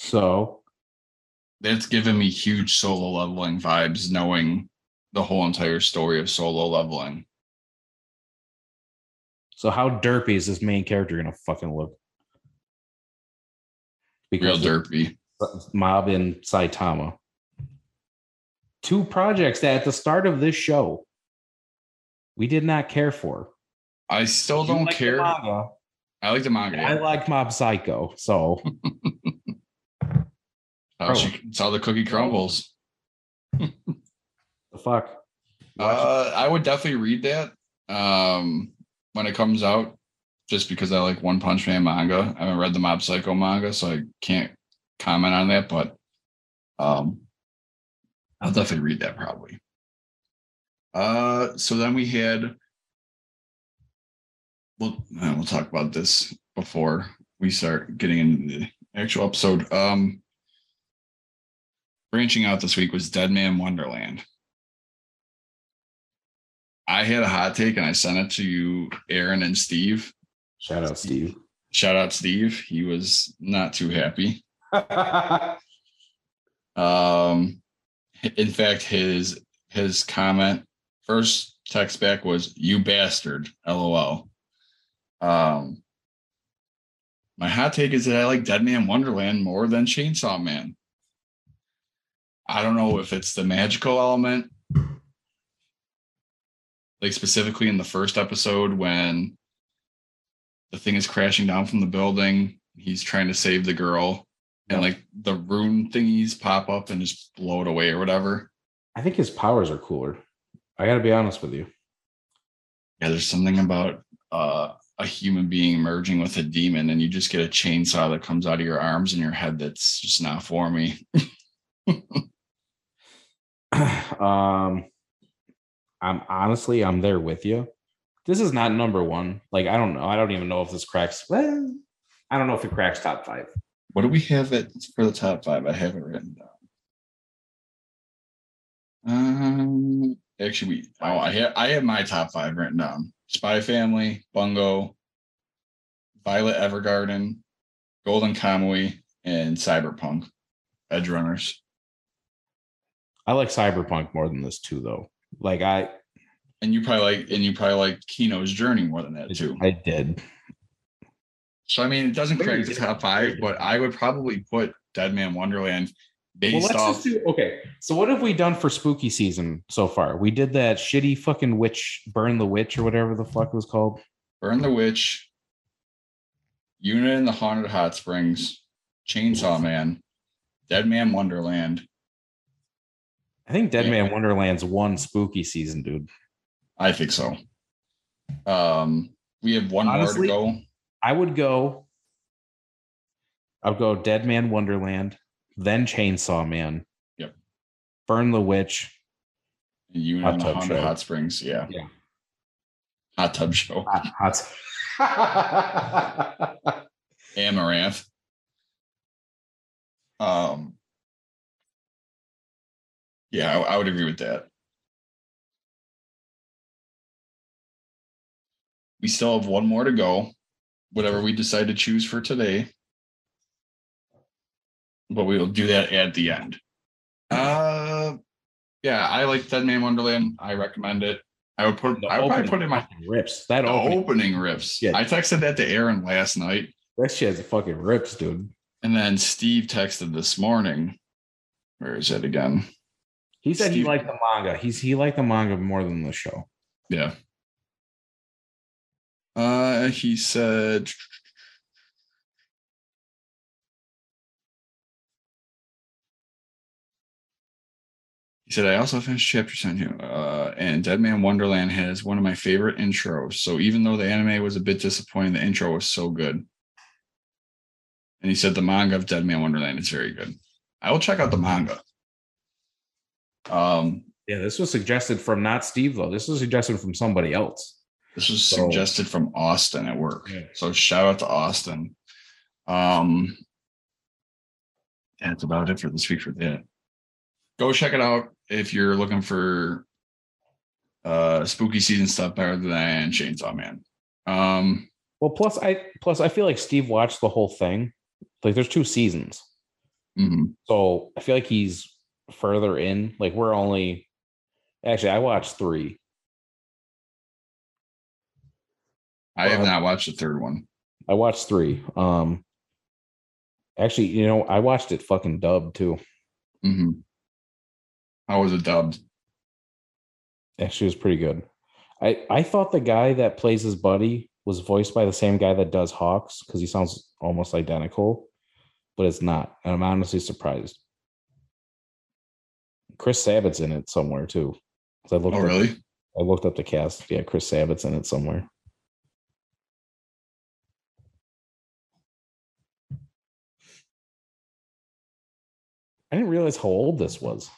So That's given me huge solo leveling vibes, knowing the whole entire story of solo leveling. so how derpy is this main character gonna fucking look? Real derpy. Mob in Saitama. Two projects that at the start of this show we did not care for. I still You don't like the care. manga. I like the manga. I like Mob Psycho, so How she- It's how the cookie crumbles. the fuck. Uh, I would definitely read that um, when it comes out, just because I like One Punch Man manga. I haven't read the Mob Psycho manga, so I can't comment on that. But um, I'll definitely read that probably. Uh, so then we had. We'll we'll talk about this before we start getting into the actual episode. Um, branching out this week was Dead Man Wonderland. I had a hot take and I sent it to you, Aaron and Steve. Shout out Steve. Shout out Steve. He was not too happy. Um, in fact, his his comment first text back was "You bastard." LOL. Um, my hot take is that I like Dead Man Wonderland more than Chainsaw Man. I don't know if it's the magical element, like specifically in the first episode when the thing is crashing down from the building. He's trying to save the girl, and like the rune thingies pop up and just blow it away or whatever. I think his powers are cooler. I gotta be honest with you. Yeah, there's something about uh, a human being merging with a demon, and you just get a chainsaw that comes out of your arms and your head. That's just not for me. um I'm honestly I'm there with you. This is not number one. Like I don't know. I don't even know if this cracks. Well, I don't know if it cracks top five. What do we have it for the top five? I haven't written down. Um, actually, we oh, I have I have my top five written down: Spy Family, Bungo, Violet Evergarden, Golden Kamuy, and Cyberpunk. Edge Runners. I like Cyberpunk more than this too, though. Like I, And you probably like, and you probably like Kino's Journey more than that too. I did. So I mean, it doesn't crack the top five, but I would probably put Dead Man Wonderland Well, based let's off. just do okay. So what have we done for spooky season so far? We did that shitty fucking witch, burn the witch, or whatever the fuck it was called. Burn the Witch, Yuuna and the Haunted Hot Springs, Chainsaw Man, Dead Man Wonderland. I think Dead. Man Wonderland's one spooky season, dude. I think so. Um, we have one Honestly- more to go. I would go. I would go Dead Man Wonderland, then Chainsaw Man. Yep. Burn the Witch. You Hot in the Tub Haunted Show. Hot Springs. Yeah. Yeah. Hot Tub Show. Hot. hot. Amaranth. Um, yeah, I, I would agree with that. We still have one more to go, whatever we decide to choose for today. But we will do that at the end. Uh, yeah, I like Dead Man Wonderland. I recommend it. I would put. The I would opening put in my rips. That opening, opening riffs. Yeah. I texted that to Aaron last night. that shit's fucking rips, dude. And then Steve texted this morning. Where is it again? He said he liked the manga. He's he liked the manga more than the show. Yeah. Uh he said He said, I also finished chapter 10 uh, and Dead Man Wonderland has one of my favorite intros. So even though the anime was a bit disappointing, the intro was so good. And he said the manga of Dead Man Wonderland is very good. I will check out the manga. Um, Yeah, this was suggested from not Steve though. This was suggested from somebody else. This was So- suggested from Austin at work. Yeah. So shout out to Austin. Um that's about it for this week for that. Go check it out if you're looking for uh spooky season stuff better than Chainsaw Man. Um Well, plus I plus I feel like Steve watched the whole thing. Like there's two seasons. mhm. So I feel like he's further in. Like we're only actually I watched three. I have Well, not watched the third one. I watched three. Um actually, you know, I watched it fucking dubbed too. hmm How was it dubbed? Actually, it was pretty good. I I thought the guy that plays his buddy was voiced by the same guy that does Hawks because he sounds almost identical, but it's not. And I'm honestly surprised. Chris Sabat's in it somewhere too. I looked Oh, up- really? I looked up the cast. Yeah, Chris Sabat's in it somewhere. I didn't realize how old this was.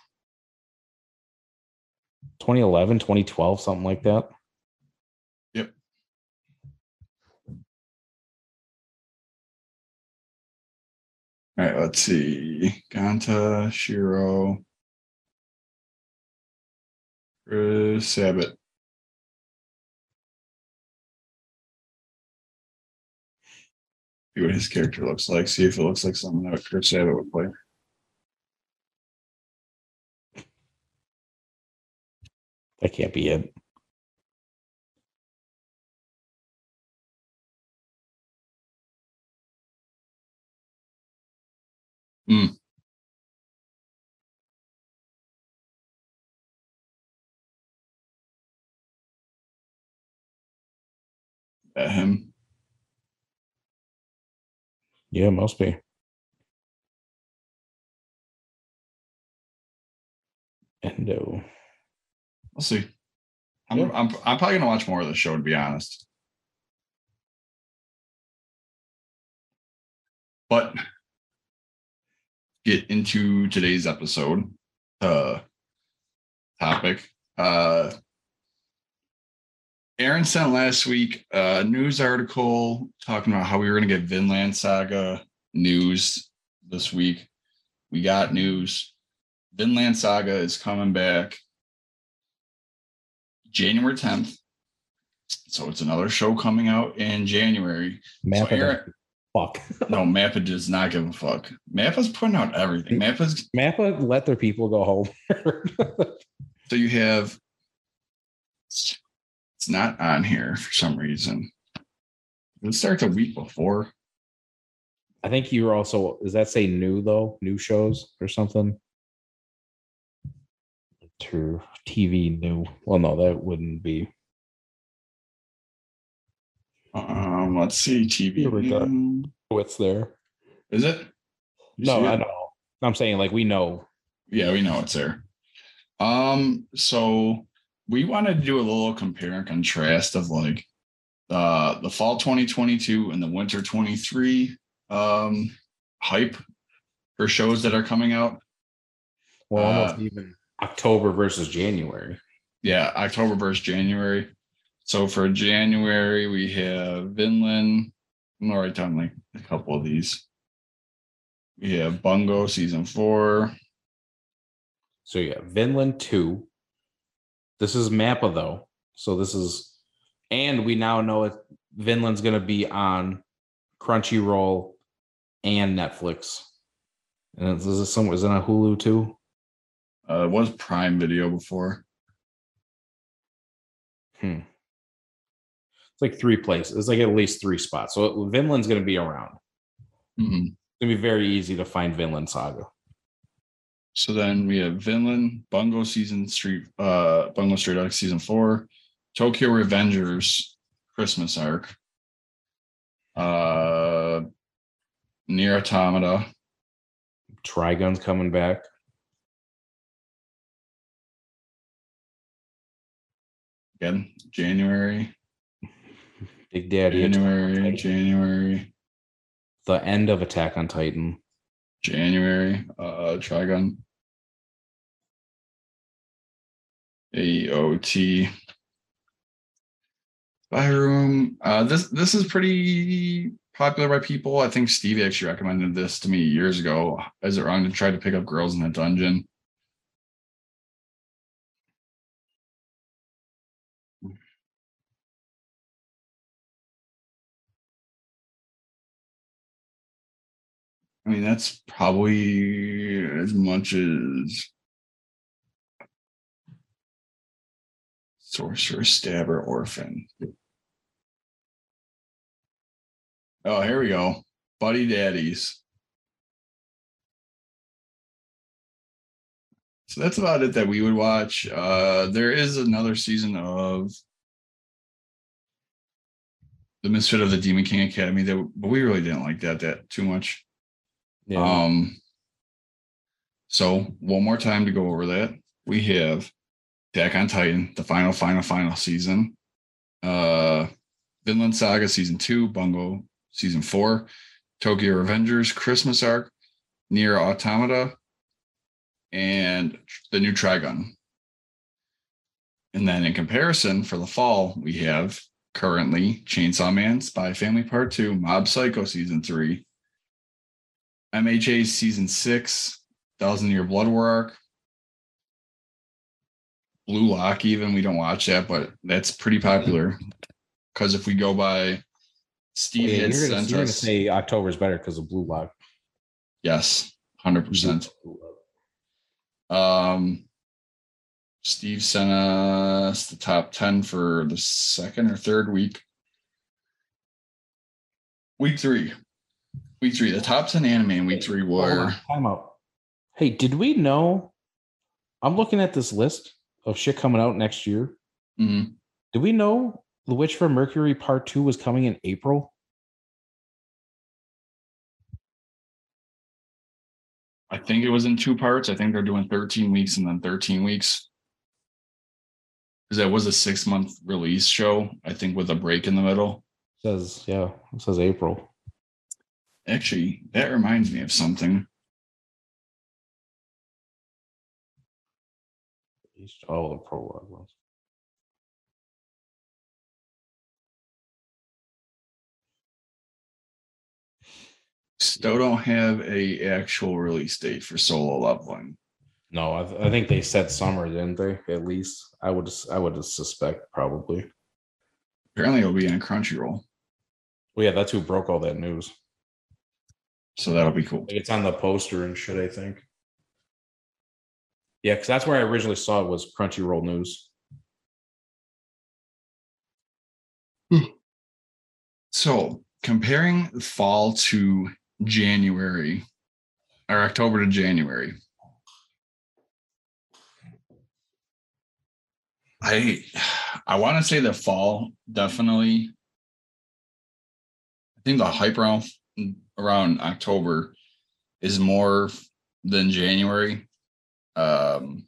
2011, 2012, something like that. Yep. All right, let's see. Ganta, Shiro, Chris Sabat. See what his character looks like. See if it looks like something that Chris Sabat would play. That can't be it. Hmm. At him. Yeah, it must be. Endo. We'll see. I'm, Yeah. I'm I'm probably gonna watch more of the show to be honest. But get into today's episode uh topic. Uh Aaron sent last week a news article talking about how we were gonna get Vinland Saga news this week. We got news. Vinland Saga is coming back January 10th. So it's another show coming out in January. Mappa so Aaron, fuck. no, Mappa does not give a fuck. Mappa's putting out everything. Mappa's Mappa let their people go home. so you have it's not on here for some reason. It starts a week before. I think you were also does that say new though? New shows or something? To TV new. Well, no, that wouldn't be. Um, let's see, TV. Go. news. Oh, there. Is it? You No, I it? know. I'm saying like we know. Yeah, we know it's there. Um, so we wanted to do a little compare and contrast of like uh the fall 2022 and the winter 23 um hype for shows that are coming out. Well, almost Uh, even October versus January. Yeah, October versus January. So for January, we have Vinland. I'm gonna write down like a couple of these. We have Bungo season four. So yeah, Vinland two. This is Mappa though. So this is, and we now know it. Vinland's going to be on Crunchyroll and Netflix. And is this some? Is it on Hulu too? Uh, it was Prime Video before. Hmm. It's like three places. It's like at least three spots. So Vinland's going to be around. Mhm. It's going to be very easy to find Vinland Saga. So then we have Vinland, Bungo season street, uh, Bungo Stray Dogs season four, Tokyo Revengers Christmas arc, uh, Nier Automata, Trigun's coming back. again, January, Big Daddy. January, January, The end of Attack on Titan. January, uh, Trigun, AOT, Spy Room. Uh, this this is pretty popular by people. I think Stevie actually recommended this to me years ago. Is it wrong to try to pick up girls in a dungeon? I mean, that's probably as much as Sorcerer, Stabber, Orphen. Oh, here we go. Buddy Daddies. So that's about it that we would watch. Uh there is another season of The Misfit of the Demon King Academy that but we really didn't like that that too much. Yeah. Um, so one more time to go over that. We have Attack on Titan, the final, final, final season. Uh Vinland Saga season two, Bungo season four, Tokyo Revengers Christmas arc, Nier Automata, and the new Trigun. And then in comparison for the fall, we have currently Chainsaw Man, Spy Family Part Two, Mob Psycho season three, MHA season six, Thousand Year Blood War arc, Blue Lock. Even we don't watch that, but that's pretty popular. Because if we go by Steve Yeah, had you're gonna, you're gonna say October is better because of Blue Lock. yes, hundred percent. Um, Steve sent us the top 10 for the second or third week. Week three. Week three. The top 10 anime in week three were Time out. Hey, did we know? I'm looking at this list of shit coming out next year. Mhm. Did we know The Witch from Mercury Part Two was coming in April? I think it was in two parts. I think they're doing 13 weeks and then 13 weeks. Because that was a six month release show, I think, with a break in the middle. says yeah, it says April. Actually, that reminds me of something. Oh, the prologue was. Still don't have a actual release date for Solo Leveling. No, I, th- I think they said summer, didn't they? At least I would I would suspect probably. Apparently, it'll be in Crunchyroll, Well, yeah, that's who broke all that news. So that'll be cool. It's on the poster and shit. I think. Yeah, because that's where I originally saw it was Crunchyroll news. Hmm. So, comparing fall to January or October to January, I I want to say the fall definitely. I think the hype around around October is more than January. Um,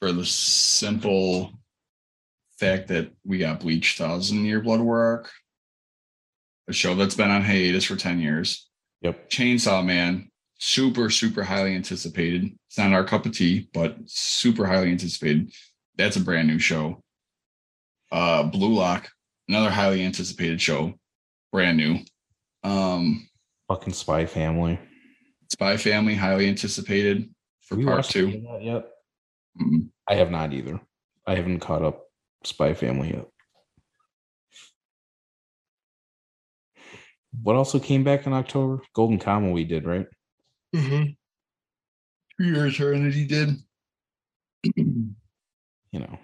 for the simple fact that we got Bleach Thousand Year Blood War a show that's been on hiatus for 10 years. Yep. Chainsaw Man, super, super highly anticipated. It's not our cup of tea, but super highly anticipated. That's a brand new show. Uh Blue Lock, another highly anticipated show, brand new. Um Fucking Spy Family. Spy Family, highly anticipated for Have part two. any of that yet? Mm, I have not either. I haven't caught up Spy Family yet. What also came back in October? Golden Kamuy we did, right? Three Year Eternity did. You know.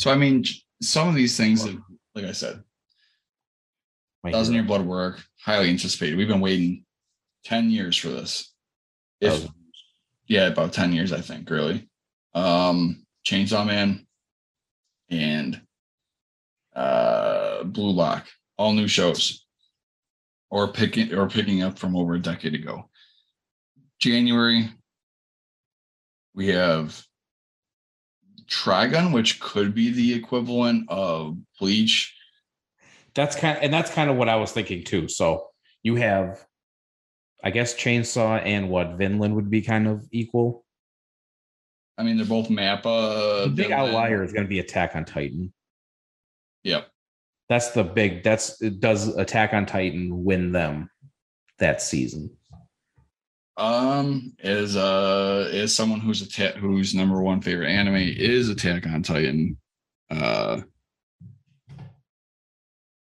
So I mean, some of these things, have, like I said, Year hero. Blood Work, highly anticipated. We've been waiting ten years for this. If yeah, about ten years, I think. Really, um, Chainsaw Man and uh, Blue Lock, all new shows, or picking or picking up from over a decade ago. January, we have Trigun, which could be the equivalent of Bleach. That's kind and that's kind of what I was thinking too. So you have I guess Chainsaw and what Vinland would be kind of equal. I mean, they're both Mappa. the big Vinland. outlier is going to be Attack on Titan. Yep. That's the big. That's does Attack on Titan win them that season? Um, as uh, as someone who's a ta- whose number one favorite anime is Attack on Titan, uh,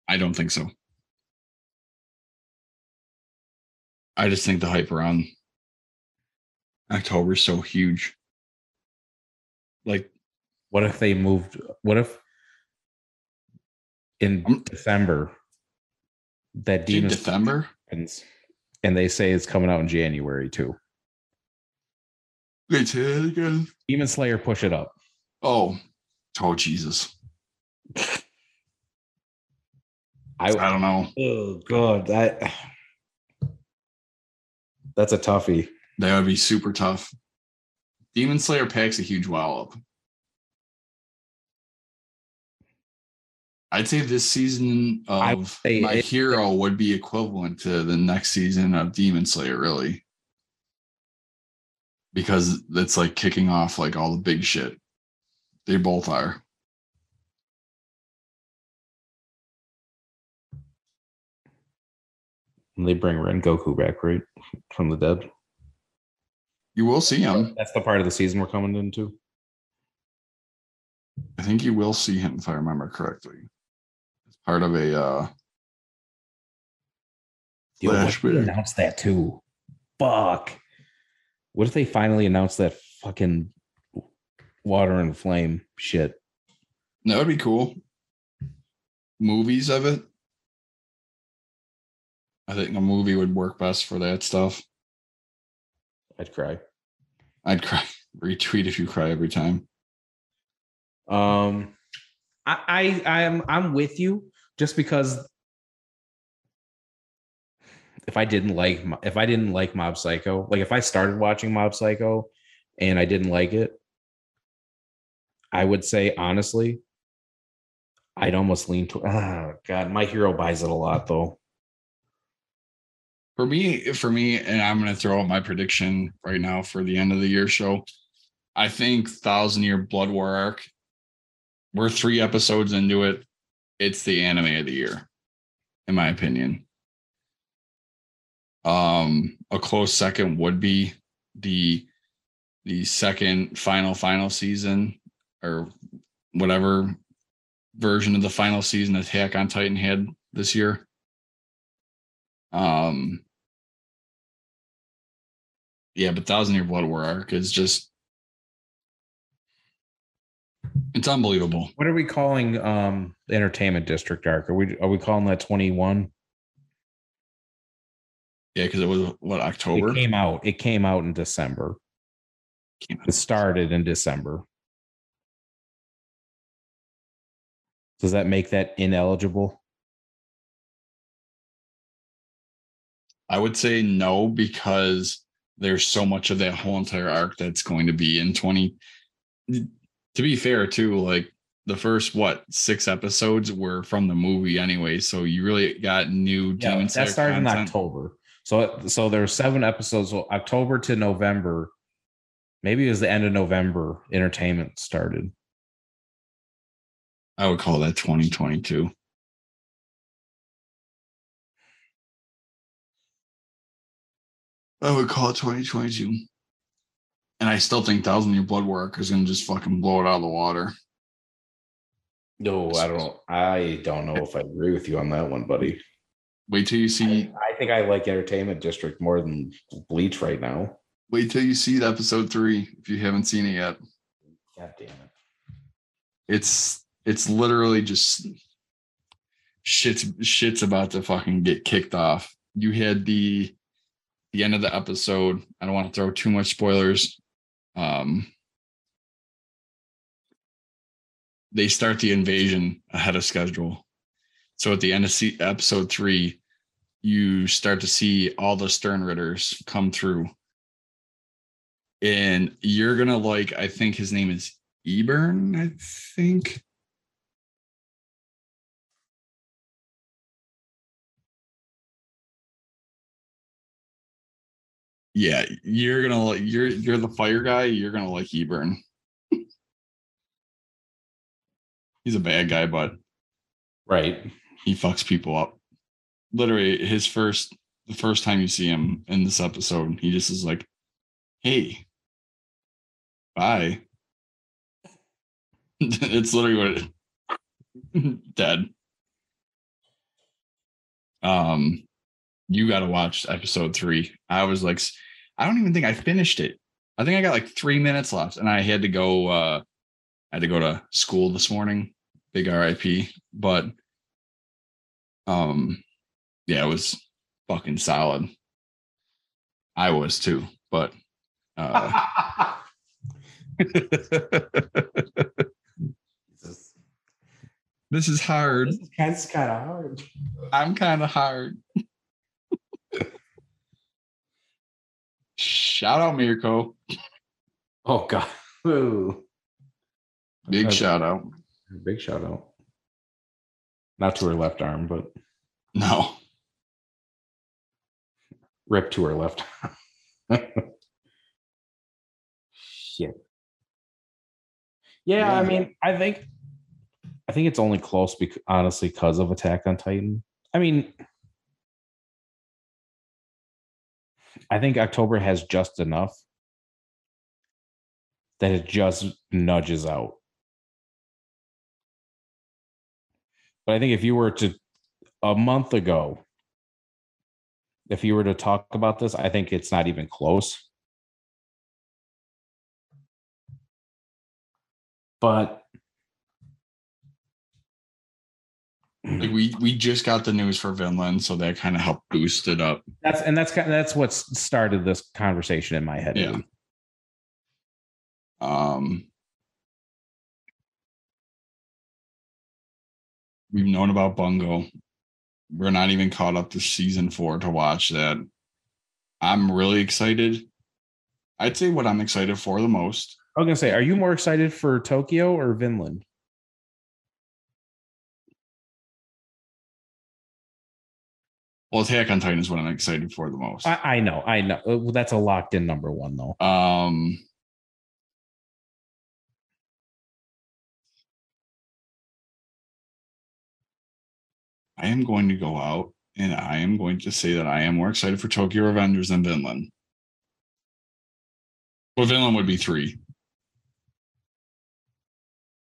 I don't think so. I just think the hype around October is so huge. Like What if they moved? What if in Um, December that Demon December? happens and they say it's coming out in January too? Wait, say that again. Demon Slayer push it up. Oh, oh Jesus. I I don't know. oh god that that's a toughie. That would be super tough. Demon Slayer packs a huge wallop. I'd say this season of My it- Hero would be equivalent to the next season of Demon Slayer, really. Because it's like kicking off like all the big shit. They both are. And they bring Rengoku back, right? From the dead. You will see him. That's the part of the season we're coming into. I think you will see him if I remember correctly. It's part of a uh Yo, what they Flashback. announce that too? Fuck. What if they finally announce that fucking water and flame shit? That would be cool. Movies of it. I think a movie would work best for that stuff. I'd cry. I'd cry. Retweet if you cry every time. Um, I, I I'm I'm with you just because if I didn't like if I didn't like Mob Psycho, like if I started watching Mob Psycho and I didn't like it, I would say honestly, I'd almost lean to. Oh God, my hero buys it a lot though. For me, for me, and I'm gonna throw out my prediction right now for the end of the year show. I think Thousand Year Blood War arc. We're three episodes into it. It's the anime of the year, in my opinion. Um, a close second would be the the second final final season or whatever version of the final season Attack on Titan had this year. Um yeah, but Thousand Year Blood War arc is just it's unbelievable. What are we calling um the entertainment district arc? Are we are we calling that 21? Yeah, because it was what October. It came out. It came out in December. Came out. It started in December. Does that make that ineligible? I would say no because there's so much of that whole entire arc that's going to be in 20. To be fair, too, like the first what six episodes were from the movie anyway, so you really got new Yeah, Demon that started in. October. So so there were seven episodes. So October to November. Maybe it was the end of November. Entertainment started. I would call that 2022. I would call it 2022. And I still think Thousand Year Blood War is going to just fucking blow it out of the water. No, I don't. I don't know if I agree with you on that one, buddy. Wait till you see. I, I think I like Entertainment District more than Bleach right now. Wait till you see episode three if you haven't seen it yet. God damn it. It's it's literally just shit's shit's about to fucking get kicked off. You had the the end of the episode. I don't want to throw too much spoilers. Um they start the invasion ahead of schedule. So at the end of episode three, you start to see all the Stern Ritters come through. And you're gonna like, I think his name is Eburn, I think. Yeah, you're gonna like you're you're the fire guy, you're gonna like Eburn. He's a bad guy, but Right. he fucks people up. Literally, his first the first time you see him in this episode, he just is like, "Hey, bye." it's literally what it, dead. Um, you got to watch episode three. I was like, I don't even think I finished it. I think I got like three minutes left, and I had to go. uh I had to go to school this morning. Big RIP, but um, yeah, it was fucking solid. I was too, but uh, this is hard. This is kind of hard. I'm kind of hard. Shout out Mirko. Oh God. Ooh. Big Uh, shout out. Big shout out. Not to her left arm, but No. rip to her left. Shit. Yeah, yeah, I mean, I think I think it's only close because honestly because of Attack on Titan. I mean, I think October has just enough that it just nudges out. But I think if you were to a month ago, if you were to talk about this, I think it's not even close. But Like we we just got the news for Vinland, so that kind of helped boost it up. that's and that's kind that's what started this conversation in my head. Yeah. Um we've known about Bungo. We're not even caught up to season four to watch that. I'm really excited. I'd say what I'm excited for the most. I was gonna say, are you more excited for Tokyo or Vinland? Well, Attack on Titan is what I'm excited for the most. I, I know, I know. Uh, well, That's a locked in number one though. Um, I am going to go out and I am going to say that I am more excited for Tokyo Revengers than Vinland. Well, Vinland would be three.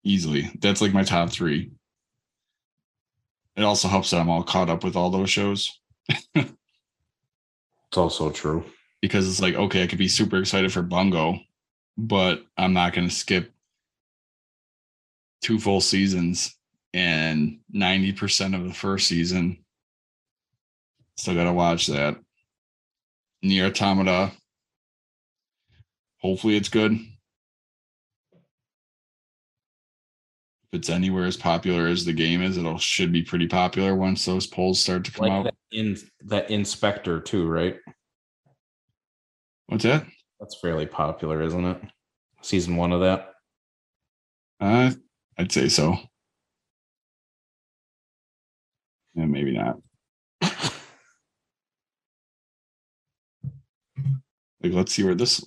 Easily. That's like my top three. It also helps that I'm all caught up with all those shows It's also true. because it's like, okay, I could be super excited for Bungo, but I'm not going to skip two full seasons and 90% of the first season. Still got to watch that. Nier Automata. Hopefully it's good. If it's anywhere as popular as the game is, it'll should be pretty popular once those polls start to come Like out. that, in, that inspector too, right? What's that? That's fairly popular, isn't it? Season one of that. Uh, I'd say so. Yeah, maybe not. Like, let's see where this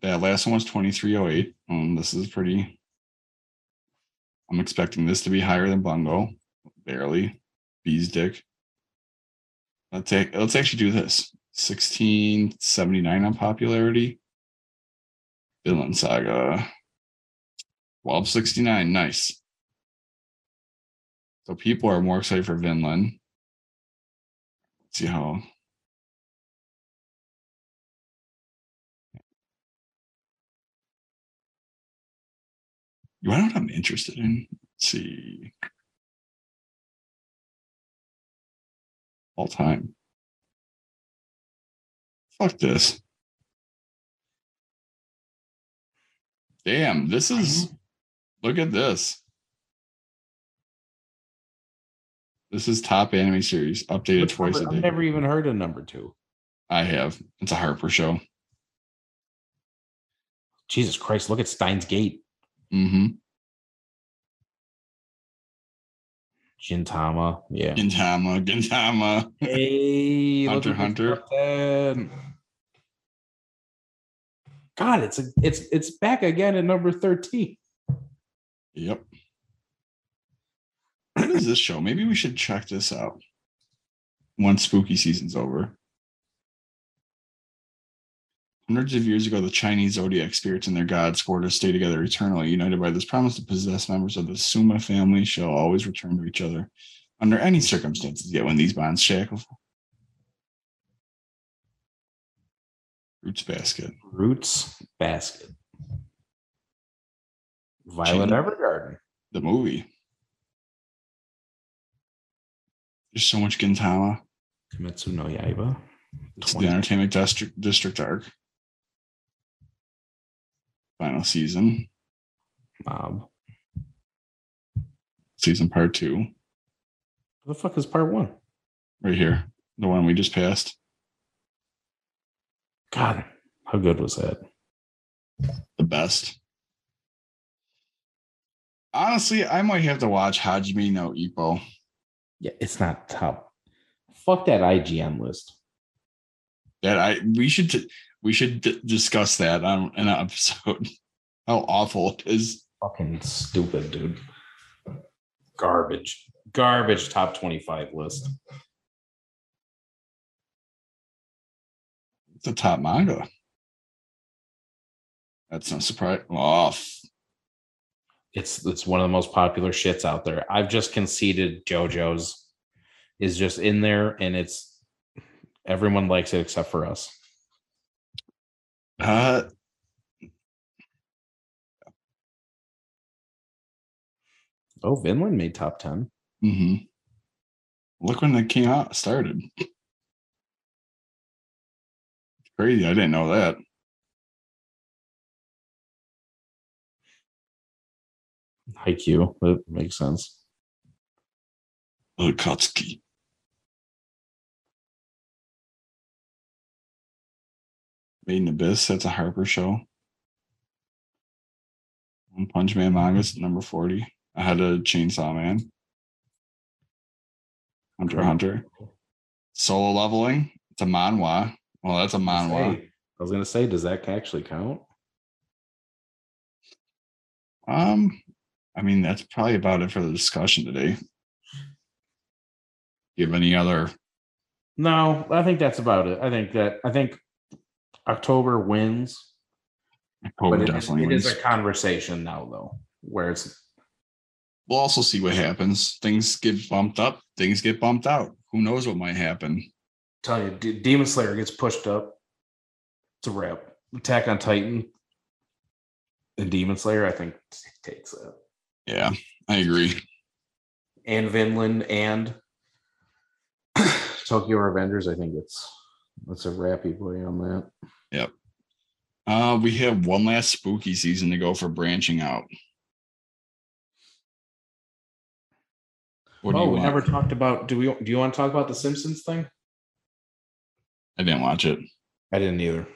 that last one was 2308. Um, this is pretty. I'm expecting this to be higher than Bungo, barely. Bees dick. Let's take let's actually do this. 1679 on popularity. Vinland Saga. 1269. Nice. So people are more excited for Vinland. Let's see how. You want to know what I'm interested in? Let's see. All time. Fuck this. Damn, this is. Look at this. This is top anime series updated Which twice a day. I've never even heard of number two. I have. It's a Harper show. Jesus Christ, look at Steins Gate. Mm-hmm. Gintama. Yeah. Gintama, Gintama. Hey, Hunter, Hunter. God, it's a, it's it's back again at number 13. Yep. What is this show? Maybe we should check this out once spooky season's over. Hundreds of years ago, the Chinese zodiac spirits and their gods swore to stay together eternally, united by this promise to possess members of the Sohma family shall always return to each other under any circumstances. Yet when these bonds shackle, Fruits basket. Fruits Basket. Violet Gee. Evergarden. The movie. There's so much Gintama. Kimetsu no Yaiba. It's 20 the Entertainment District District arc. Final season. Mob. Season part two. What the fuck is part one? Right here. The one we just passed. God, how good was that? The best. Honestly, I might have to watch Hajime no Ippo. Yeah, it's not top. Fuck that IGN list. That I we should t- we should d- discuss that on an episode. How awful it is. Fucking stupid, dude. Garbage. Garbage top 25 list. the top manga. That's no surprise. Oh, It's it's one of the most popular shits out there. I've just conceded JoJo's is just in there and it's everyone likes it except for us. Uh, Oh, Vinland made top 10. hmm Look when the came out started. Crazy. I didn't know that. Haikyuu. That makes sense. Akatsuki. Made in Abyss. That's a Harper show. One Punch Man manga's number 40. I had a Chainsaw Man. Hunter x Hunter. Solo leveling. It's a manhwa. Well, that's a manhwa. I was gonna say, does that actually count? Um, I mean, that's probably about it for the discussion today. Do You have any other? No, I think that's about it. I think that I think October wins, October but it is, definitely it is wins. a conversation now, though, where it's We'll also see what happens. Things get bumped up. Things get bumped out. Who knows what might happen? tell you, D- Demon Slayer gets pushed up. It's a wrap. Attack on Titan and Demon Slayer, I think, takes it. Yeah, I agree. And Vinland and Tokyo Revengers, I think it's it's a wrappy play on that. Uh, we have one last spooky season to go for branching out. What oh, we want? never talked about. Do we? Do you want to talk about the Simpsons thing? I didn't watch it. I didn't either.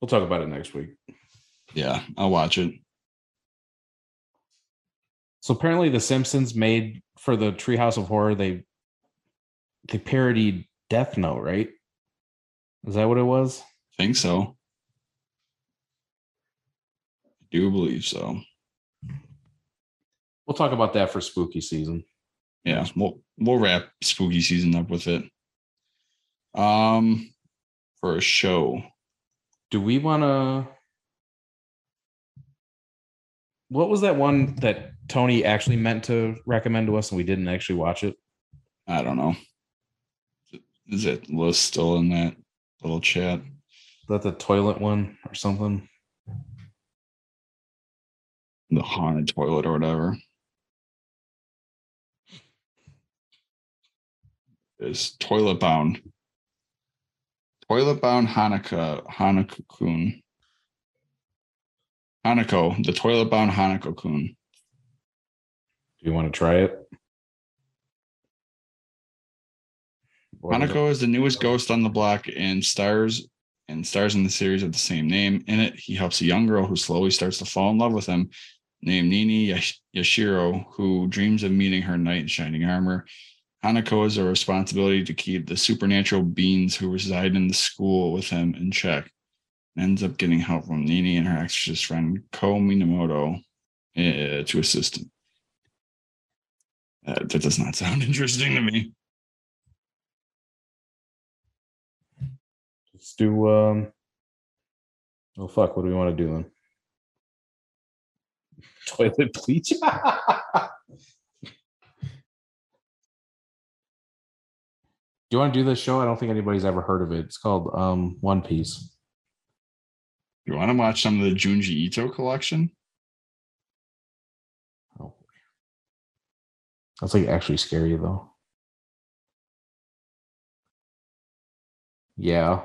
We'll talk about it next week. Yeah, I'll watch it. So apparently, The Simpsons made for the Treehouse of Horror. They they parodied Death Note, right? Is that what it was? I Think so. I do believe so. We'll talk about that for spooky season. yeah, we'll we'll wrap spooky season up with it. Um, for a show, Do we want to? What was that one that Tony actually meant to recommend to us, and we didn't actually watch it? I don't know. Is it list still in that little chat? Is that the toilet one or something? The haunted toilet or whatever. Is toilet bound. Toilet bound Hanako Hanako kun. Hanako, the toilet bound Hanako kun. Do you want to try it? Hanako is the newest ghost on the block and stars and stars in the series of the same name. In it, he helps a young girl who slowly starts to fall in love with him, named Nene Yashiro, who dreams of meeting her knight in shining armor. Hanako has a responsibility to keep the supernatural beings who reside in the school with him in check. Ends up getting help from Nene and her exorcist friend Ko Minamoto uh, to assist him. Uh, that does not sound interesting to me. Let's do. um Oh fuck! What do we want to do then? Toilet bleach. Do you want to do this show? I don't think anybody's ever heard of it. It's called um One Piece. You want to watch some of the Junji Ito collection? Oh. That's like actually scary though. Yeah,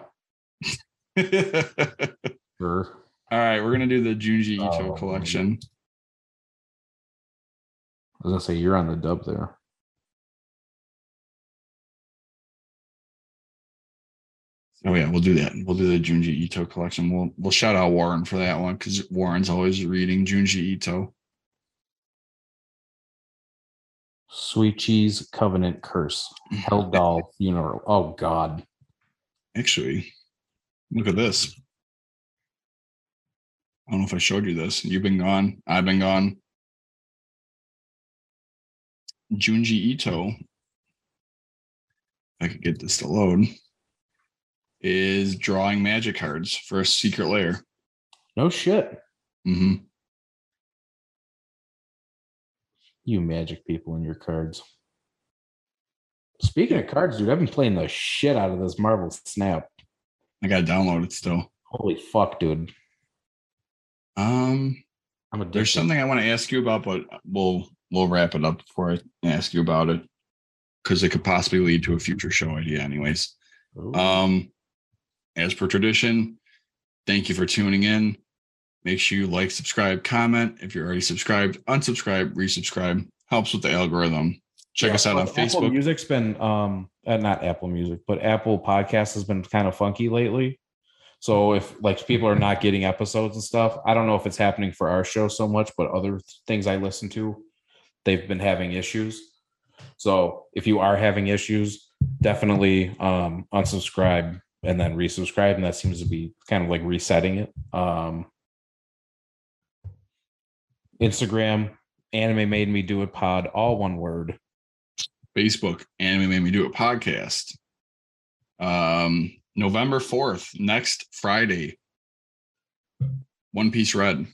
All sure. right, we're gonna do the Junji Ito Oh, collection. I was gonna say you're on the dub there. Oh yeah, we'll do that. We'll do the Junji Ito collection. We'll we'll shout out Warren for that one because Warren's always reading Junji Ito. Sweet cheese covenant curse. Hell doll funeral. Oh god. Actually, look at this. I don't know if I showed you this. You've been gone. I've been gone. Junji Ito, if I could get this to load, is drawing magic cards for a Secret Lair. No shit. Mm-hmm. You magic people and your cards. Speaking of cards, dude, I've been playing the shit out of this Marvel Snap. I got to download it still. Holy fuck, dude. Um, I'm addicted. there's something I want to ask you about, but we'll we'll wrap it up before I ask you about it because it could possibly lead to a future show idea, anyways. Ooh. Um, as per tradition, thank you for tuning in. Make sure you like, subscribe, comment. If you're already subscribed, unsubscribe, resubscribe. Helps with the algorithm. Check Yeah, us out on Apple Facebook. Music's been um uh, not Apple Music, but Apple Podcast has been kind of funky lately. So if like people are not getting episodes and stuff, I don't know if it's happening for our show so much, but other things I listen to, they've been having issues. So if you are having issues, definitely um unsubscribe and then resubscribe, and that seems to be kind of like resetting it. Um Instagram, anime made me do it pod, all one word. Facebook, Anime Made Me Do It podcast. Um, November 4th, next Friday. One Piece Red.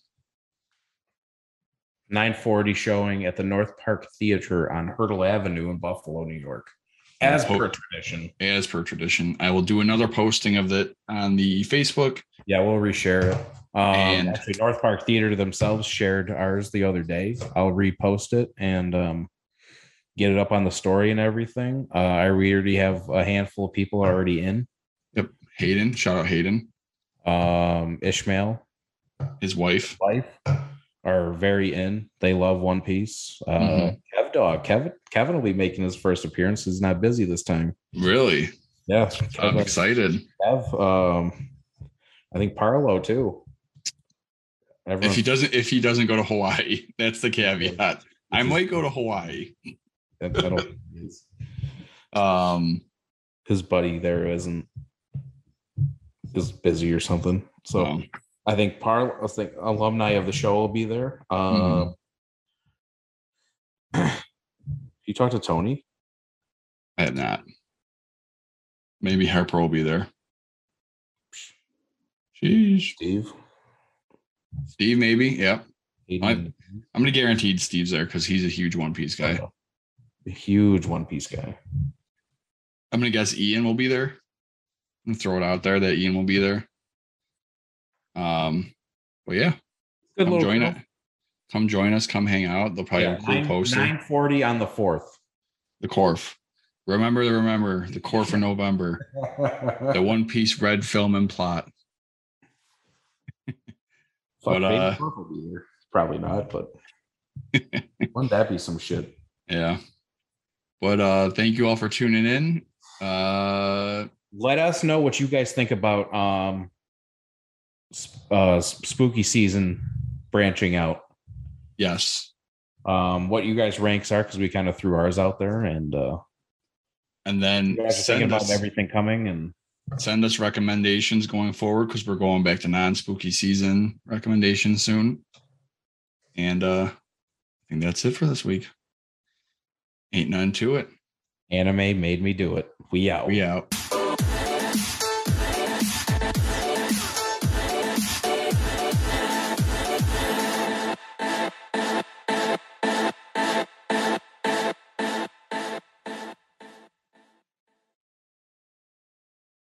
940 showing at the North Park Theater on Hertel Avenue in Buffalo, New York. As Oh. per tradition. As per tradition, I will do another posting of that on the Facebook. Yeah, we'll reshare it. Um, And- actually, North Park Theater themselves shared ours the other day. I'll repost it and um, get it up on the story and everything. Uh, I we already have a handful of people already in. Yep. Hayden, shout out Hayden, Um, Ishmael, his wife. wife, are very in. They love One Piece. Uh, Mhm. Kev Dog, Kevin, Kevin will be making his first appearance. He's not busy this time. Really? Yeah, I'm excited. Kev, um, I think Parlo too. If he doesn't if he doesn't go to Hawaii, that's the caveat. I might go to Hawaii. That, that'll, Um his buddy there isn't is busy or something. So I think Par, I think alumni of the show will be there. Um, you talked to Tony? I have not. Maybe Harper will be there. Sheesh. Steve? Steve, maybe. Yep. I'm gonna guarantee Steve's there because he's a huge One Piece guy. A huge One Piece guy. I'm gonna guess Ian will be there. I'm throw it out there that Ian will be there. Um, but yeah, Good come join group. it. Come join us. Come hang out. They'll probably Yeah, have a cool nine- poster. 940 on the fourth. The Corf. Remember the remember the core for November. The One Piece red film and plot. Fuck, But, uh, Corp will be there. Probably not, but wouldn't that be some shit? Yeah. But uh thank you all for tuning in. Uh Let us know what you guys think about um uh spooky season branching out. yes. Um what you guys ranks are because we kind of threw ours out there and uh And then thinking about us, everything coming and send us recommendations going forward because we're going back to non-spooky season recommendations soon. And uh I think that's it for this week. Ain't none to it. anime made me do it. We out. We out.